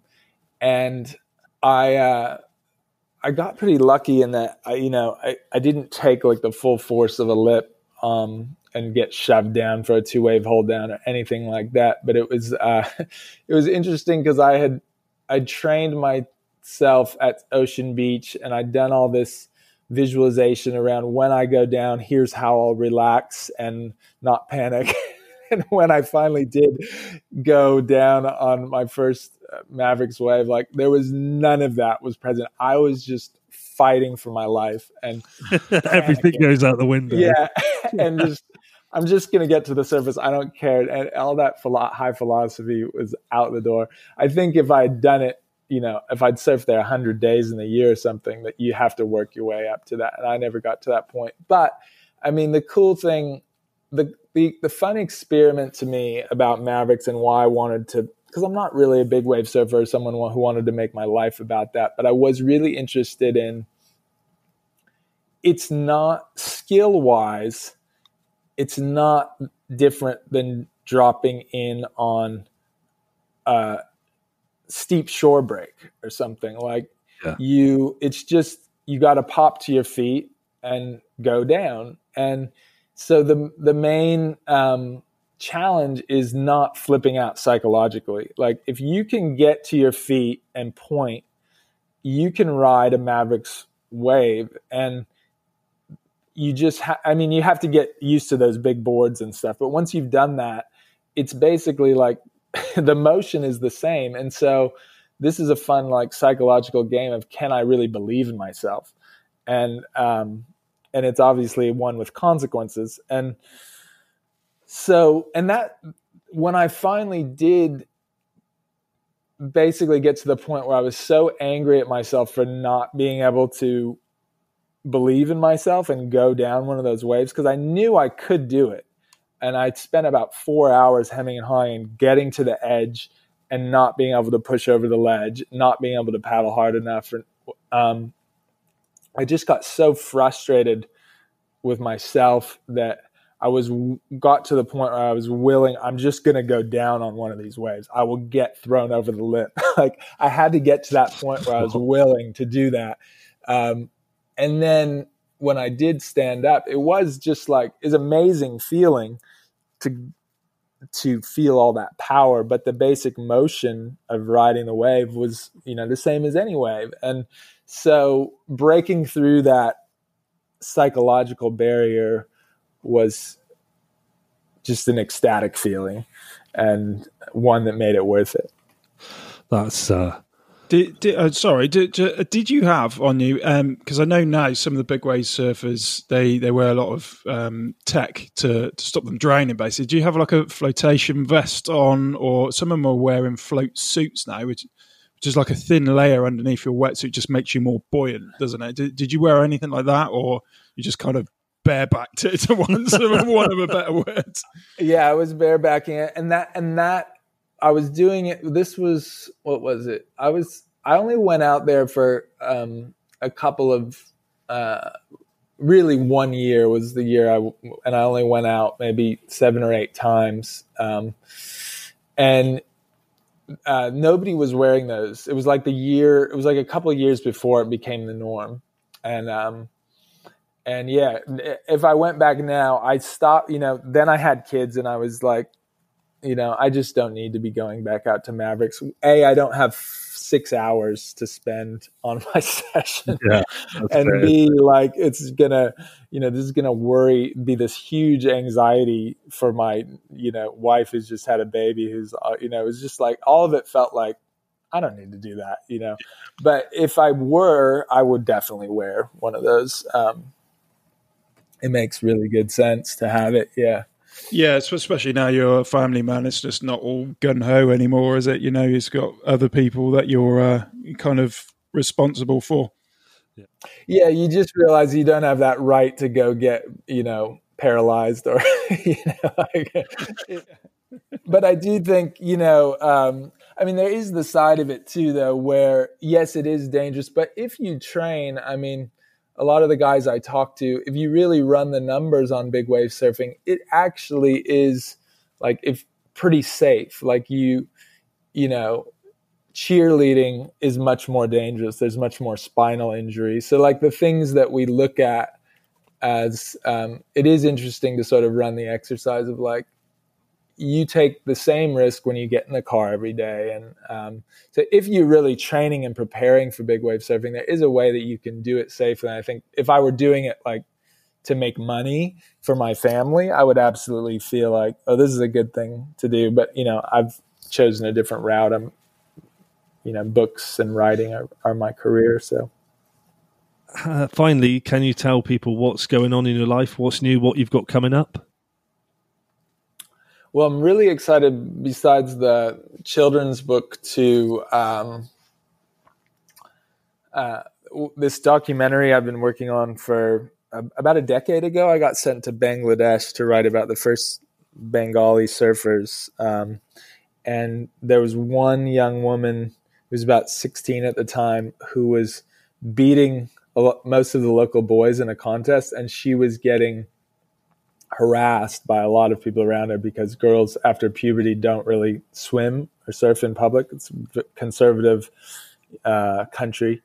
and I uh, I got pretty lucky in that I you know I, I didn't take like the full force of a lip um, and get shoved down for a two wave hold down or anything like that. But it was uh, it was interesting because I had I trained myself at Ocean Beach and I'd done all this visualization around when I go down, here's how I'll relax and not panic. and when I finally did go down on my first uh, Mavericks wave, like there was none of that was present. I was just fighting for my life and
everything goes out the window.
Yeah. and just, I'm just going to get to the surface. I don't care. And all that philo- high philosophy was out the door. I think if I had done it you know, if I'd surfed there 100 days in a year or something, that you have to work your way up to that. And I never got to that point. But I mean, the cool thing, the, the, the fun experiment to me about Mavericks and why I wanted to, because I'm not really a big wave surfer someone who wanted to make my life about that, but I was really interested in it's not skill wise, it's not different than dropping in on uh, steep shore break or something like yeah. you it's just you got to pop to your feet and go down and so the the main um, challenge is not flipping out psychologically like if you can get to your feet and point you can ride a mavericks wave and you just ha- I mean you have to get used to those big boards and stuff. But once you've done that, it's basically like the motion is the same. And so this is a fun like psychological game of can I really believe in myself? And um and it's obviously one with consequences. And so and that when I finally did basically get to the point where I was so angry at myself for not being able to believe in myself and go down one of those waves because I knew I could do it. And I spent about four hours hemming and hawing, getting to the edge and not being able to push over the ledge, not being able to paddle hard enough. Um, I just got so frustrated with myself that I was got to the point where I was willing. I'm just going to go down on one of these waves. I will get thrown over the lip. like I had to get to that point where I was willing to do that. Um, and then when I did stand up, it was just like it's amazing feeling to to feel all that power. But the basic motion of riding the wave was, you know, the same as any wave. And so breaking through that psychological barrier was just an ecstatic feeling and one that made it worth it.
That's uh
did, did uh, sorry, did, did you have on you? Because um, I know now some of the big wave surfers they they wear a lot of um, tech to, to stop them drowning. Basically, do you have like a flotation vest on, or some of them are wearing float suits now, which which is like a thin layer underneath your wetsuit, just makes you more buoyant, doesn't it? Did, did you wear anything like that, or you just kind of barebacked it to one, one of a better words.
Yeah, I was barebacking it, and that and that I was doing it. This was what was it? I was I only went out there for um, a couple of uh, really one year was the year I and I only went out maybe seven or eight times, um, and uh, nobody was wearing those. It was like the year. It was like a couple of years before it became the norm, and um, and yeah, if I went back now, I stopped, you know, then I had kids and I was like, you know, I just don't need to be going back out to Mavericks. A, I don't have six hours to spend on my session. Yeah, and fair. B, like it's gonna, you know, this is gonna worry, be this huge anxiety for my, you know, wife who's just had a baby who's, uh, you know, it's just like all of it felt like I don't need to do that, you know. But if I were, I would definitely wear one of those. Um, it makes really good sense to have it. Yeah.
Yeah, especially now you're a family man. It's just not all gun ho anymore, is it? You know, you've got other people that you're uh, kind of responsible for.
Yeah. yeah, you just realize you don't have that right to go get, you know, paralyzed or, you know, like, but I do think, you know, um, I mean, there is the side of it too, though, where yes, it is dangerous, but if you train, I mean, a lot of the guys I talk to, if you really run the numbers on big wave surfing, it actually is like if pretty safe. Like you, you know, cheerleading is much more dangerous. There's much more spinal injury. So like the things that we look at as um, it is interesting to sort of run the exercise of like you take the same risk when you get in the car every day. And um, so, if you're really training and preparing for big wave surfing, there is a way that you can do it safely. And I think if I were doing it like to make money for my family, I would absolutely feel like, oh, this is a good thing to do. But you know, I've chosen a different route. I'm, you know, books and writing are, are my career. So.
Uh, finally, can you tell people what's going on in your life? What's new? What you've got coming up?
Well, I'm really excited. Besides the children's book, to um, uh, this documentary I've been working on for about a decade ago. I got sent to Bangladesh to write about the first Bengali surfers, um, and there was one young woman who was about 16 at the time who was beating most of the local boys in a contest, and she was getting harassed by a lot of people around her because girls after puberty don't really swim or surf in public. It's a conservative uh, country.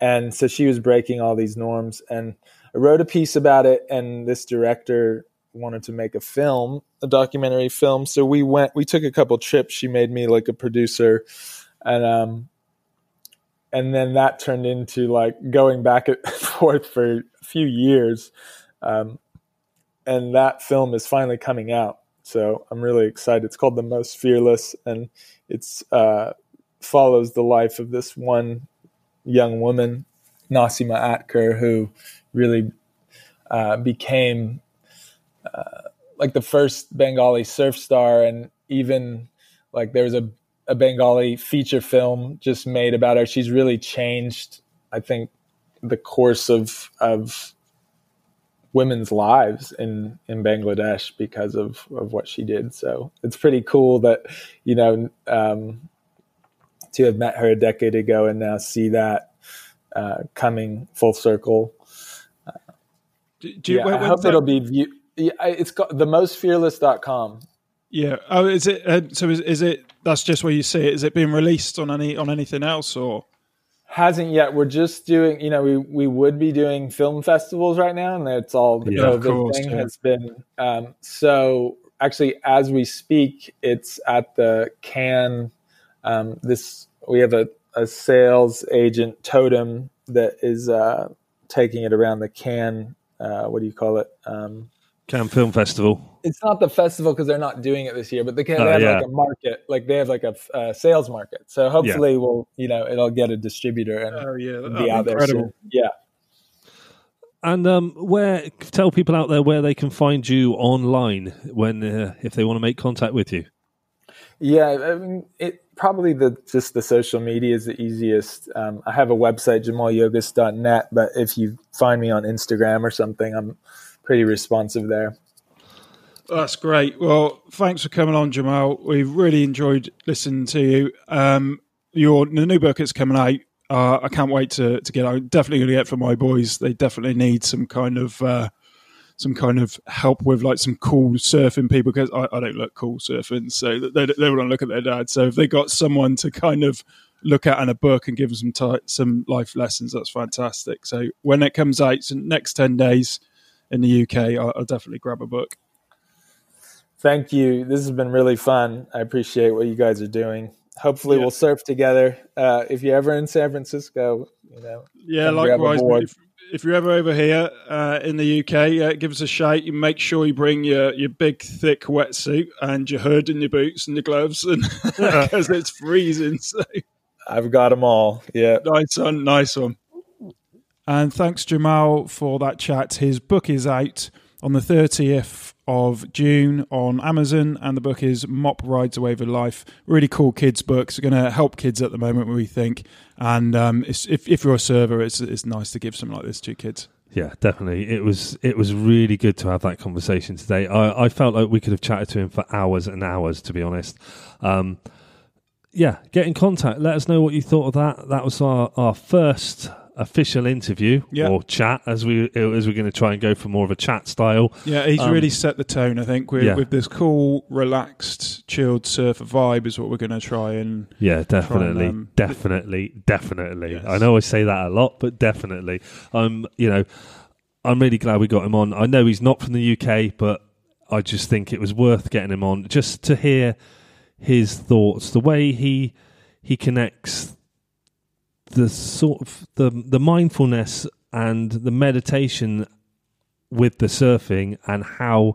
And so she was breaking all these norms. And I wrote a piece about it, and this director wanted to make a film, a documentary film. So we went, we took a couple trips. She made me like a producer. And, um, and then that turned into like going back and forth for a few years Um, and that film is finally coming out. So I'm really excited. It's called The Most Fearless, and it's uh, follows the life of this one young woman, Nasima Akter, who really uh, became uh, like the first Bengali surf star, and even like there was a, a Bengali feature film just made about her. She's really changed, I think, the course of of women's lives in in Bangladesh because of of what she did. So it's pretty cool that you know um, to have met her a decade ago and now see that uh, coming full circle.
Do, do you,
yeah,
when-
I hope
that-
it'll be view- yeah, it's got themostfearless.com.
Yeah. Oh, is it? Uh, so is, is it? That's just where you see it. Is it being released on any on anything else or?
Hasn't yet. We're just doing, you know, we, we would be doing film festivals right now, and it's all the
Yeah,
COVID
course,
thing
yeah.
has been. Um, so actually, as we speak, it's at the Cannes. Um, this we have a, a sales agent totem that is uh, taking it around the Cannes. Uh, what do you call it? Um,
Cannes Film Festival.
it's not the festival because they're not doing it this year, but they, can,
Oh,
they have
yeah.
like a market, like they have like a uh, sales market. So hopefully, we'll you know it'll get a distributor and
Oh yeah, that'd
be out there soon. Yeah.
And um, where tell people out there where they can find you online when uh, if they want to make contact with you.
Yeah, I mean, it probably the just the social media is the easiest. Um, I have a website, jaimalyogis.net, but if you find me on Instagram or something, I'm pretty responsive there.
That's great. Well, thanks for coming on, Jaimal. We've really enjoyed listening to you. Um, your the new book is coming out. Uh, I can't wait to to get out. Definitely going to get for my boys. They definitely need some kind of uh, some kind of help with like some cool surfing people because I, I don't look cool surfing, so they they want to look at their dad. So if they got someone to kind of look at in a book and give them some ti some life lessons, that's fantastic. So when it comes out, so next ten days in the UK, I'll, I'll definitely grab a book.
Thank you. This has been really fun. I appreciate what you guys are doing. Hopefully,
Yeah.
we'll surf together. Uh, if you're ever in San Francisco, you know,
Yeah,
Come grab a
likewise. If, if you're ever over here uh, in the UK, uh, give us a shout. You make sure you bring your, your big, thick wetsuit and your hood and your boots and your gloves, and because it's freezing. So
I've got them all. Yeah.
nice one, nice one. And thanks, Jaimal, for that chat. His book is out on the 30th of June on Amazon, and the book is Mop Rides Away with Life. Really cool kids' books. Going to help kids at the moment, we think. And um, if, if you're a server, it's, it's nice to give something like this to kids.
Yeah, definitely. It was it was really good to have that conversation today. I, I felt like we could have chatted to him for hours and hours, to be honest. Um, yeah, get in contact. Let us know what you thought of that. That was our, our first official interview
Yeah.
or chat, as we as we're going to try and go for more of a chat style.
Yeah, he's
Um,
really set the tone. I think with,
Yeah.
with this cool, relaxed, chilled surfer vibe is what we're going to try and
Yeah, definitely,
um,
definitely, definitely.
Yes.
I know I say that a lot, but definitely. I'm, you know, I'm really glad we got him on. I know he's not from the UK, but I just think it was worth getting him on just to hear his thoughts, the way he he connects the sort of the the mindfulness and the meditation with the surfing and how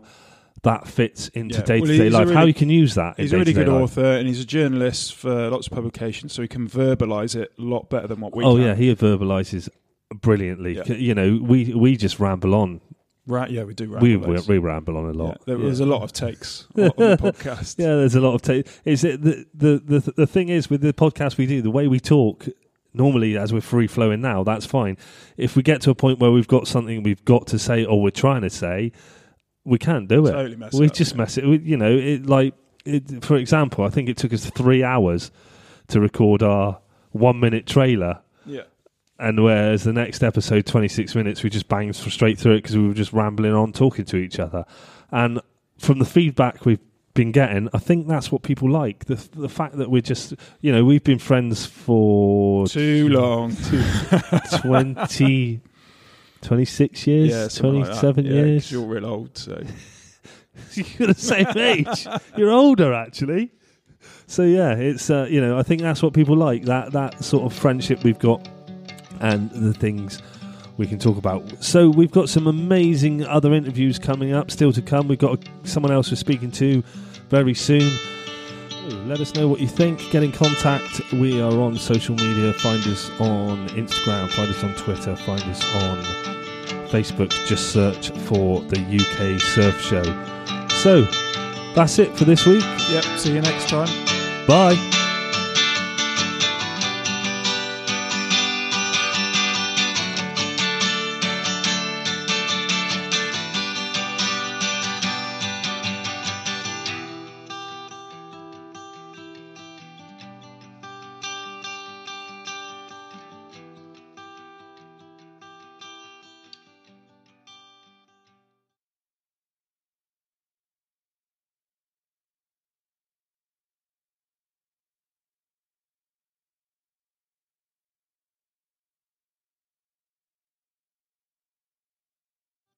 that fits into
Yeah.
day to day life. how you can use that. in
he's a really good
life.
author and he's a journalist for lots of publications, so he can verbalise it a lot better than what we
oh
can.
yeah, he verbalizes brilliantly.
Yeah.
You know, we we just ramble on.
Right, yeah, we do.
We,
ramble
we
loads.
we ramble on a
Yeah,
lot.
there
Yeah.
was a lot of takes on the podcast.
Yeah, there's a lot of takes. is it the, the the the thing is with the podcast we do the way we talk normally as we're free flowing now that's fine. If we get to a point where we've got something we've got to say or we're trying to say, we can't do it.
Totally mess
we
it up,
just
yeah.
mess it. We, you know, it like it, for example, I think it took us three hours to record our one minute trailer.
Yeah,
And whereas the next episode, 26 minutes, we just banged straight through it because we were just rambling on, talking to each other. And from the feedback we've been getting, I think that's what people like. The the fact that we're just, you know, we've been friends for
too long.
20, 26 years,
yeah, something like that.
27 years.
You're real old, so
You're the same age. You're older, actually. So yeah, it's uh, you know I think that's what people like that that sort of friendship we've got, and the things we can talk about. So we've got some amazing other interviews coming up, still to come. We've got someone else we're speaking to very soon. Let us know what you think. Get in contact. We are on social media. Find us on Instagram. Find us on Twitter. Find us on Facebook. Just search for the UK Surf Show. So that's it for this week.
Yep. See you next time.
Bye.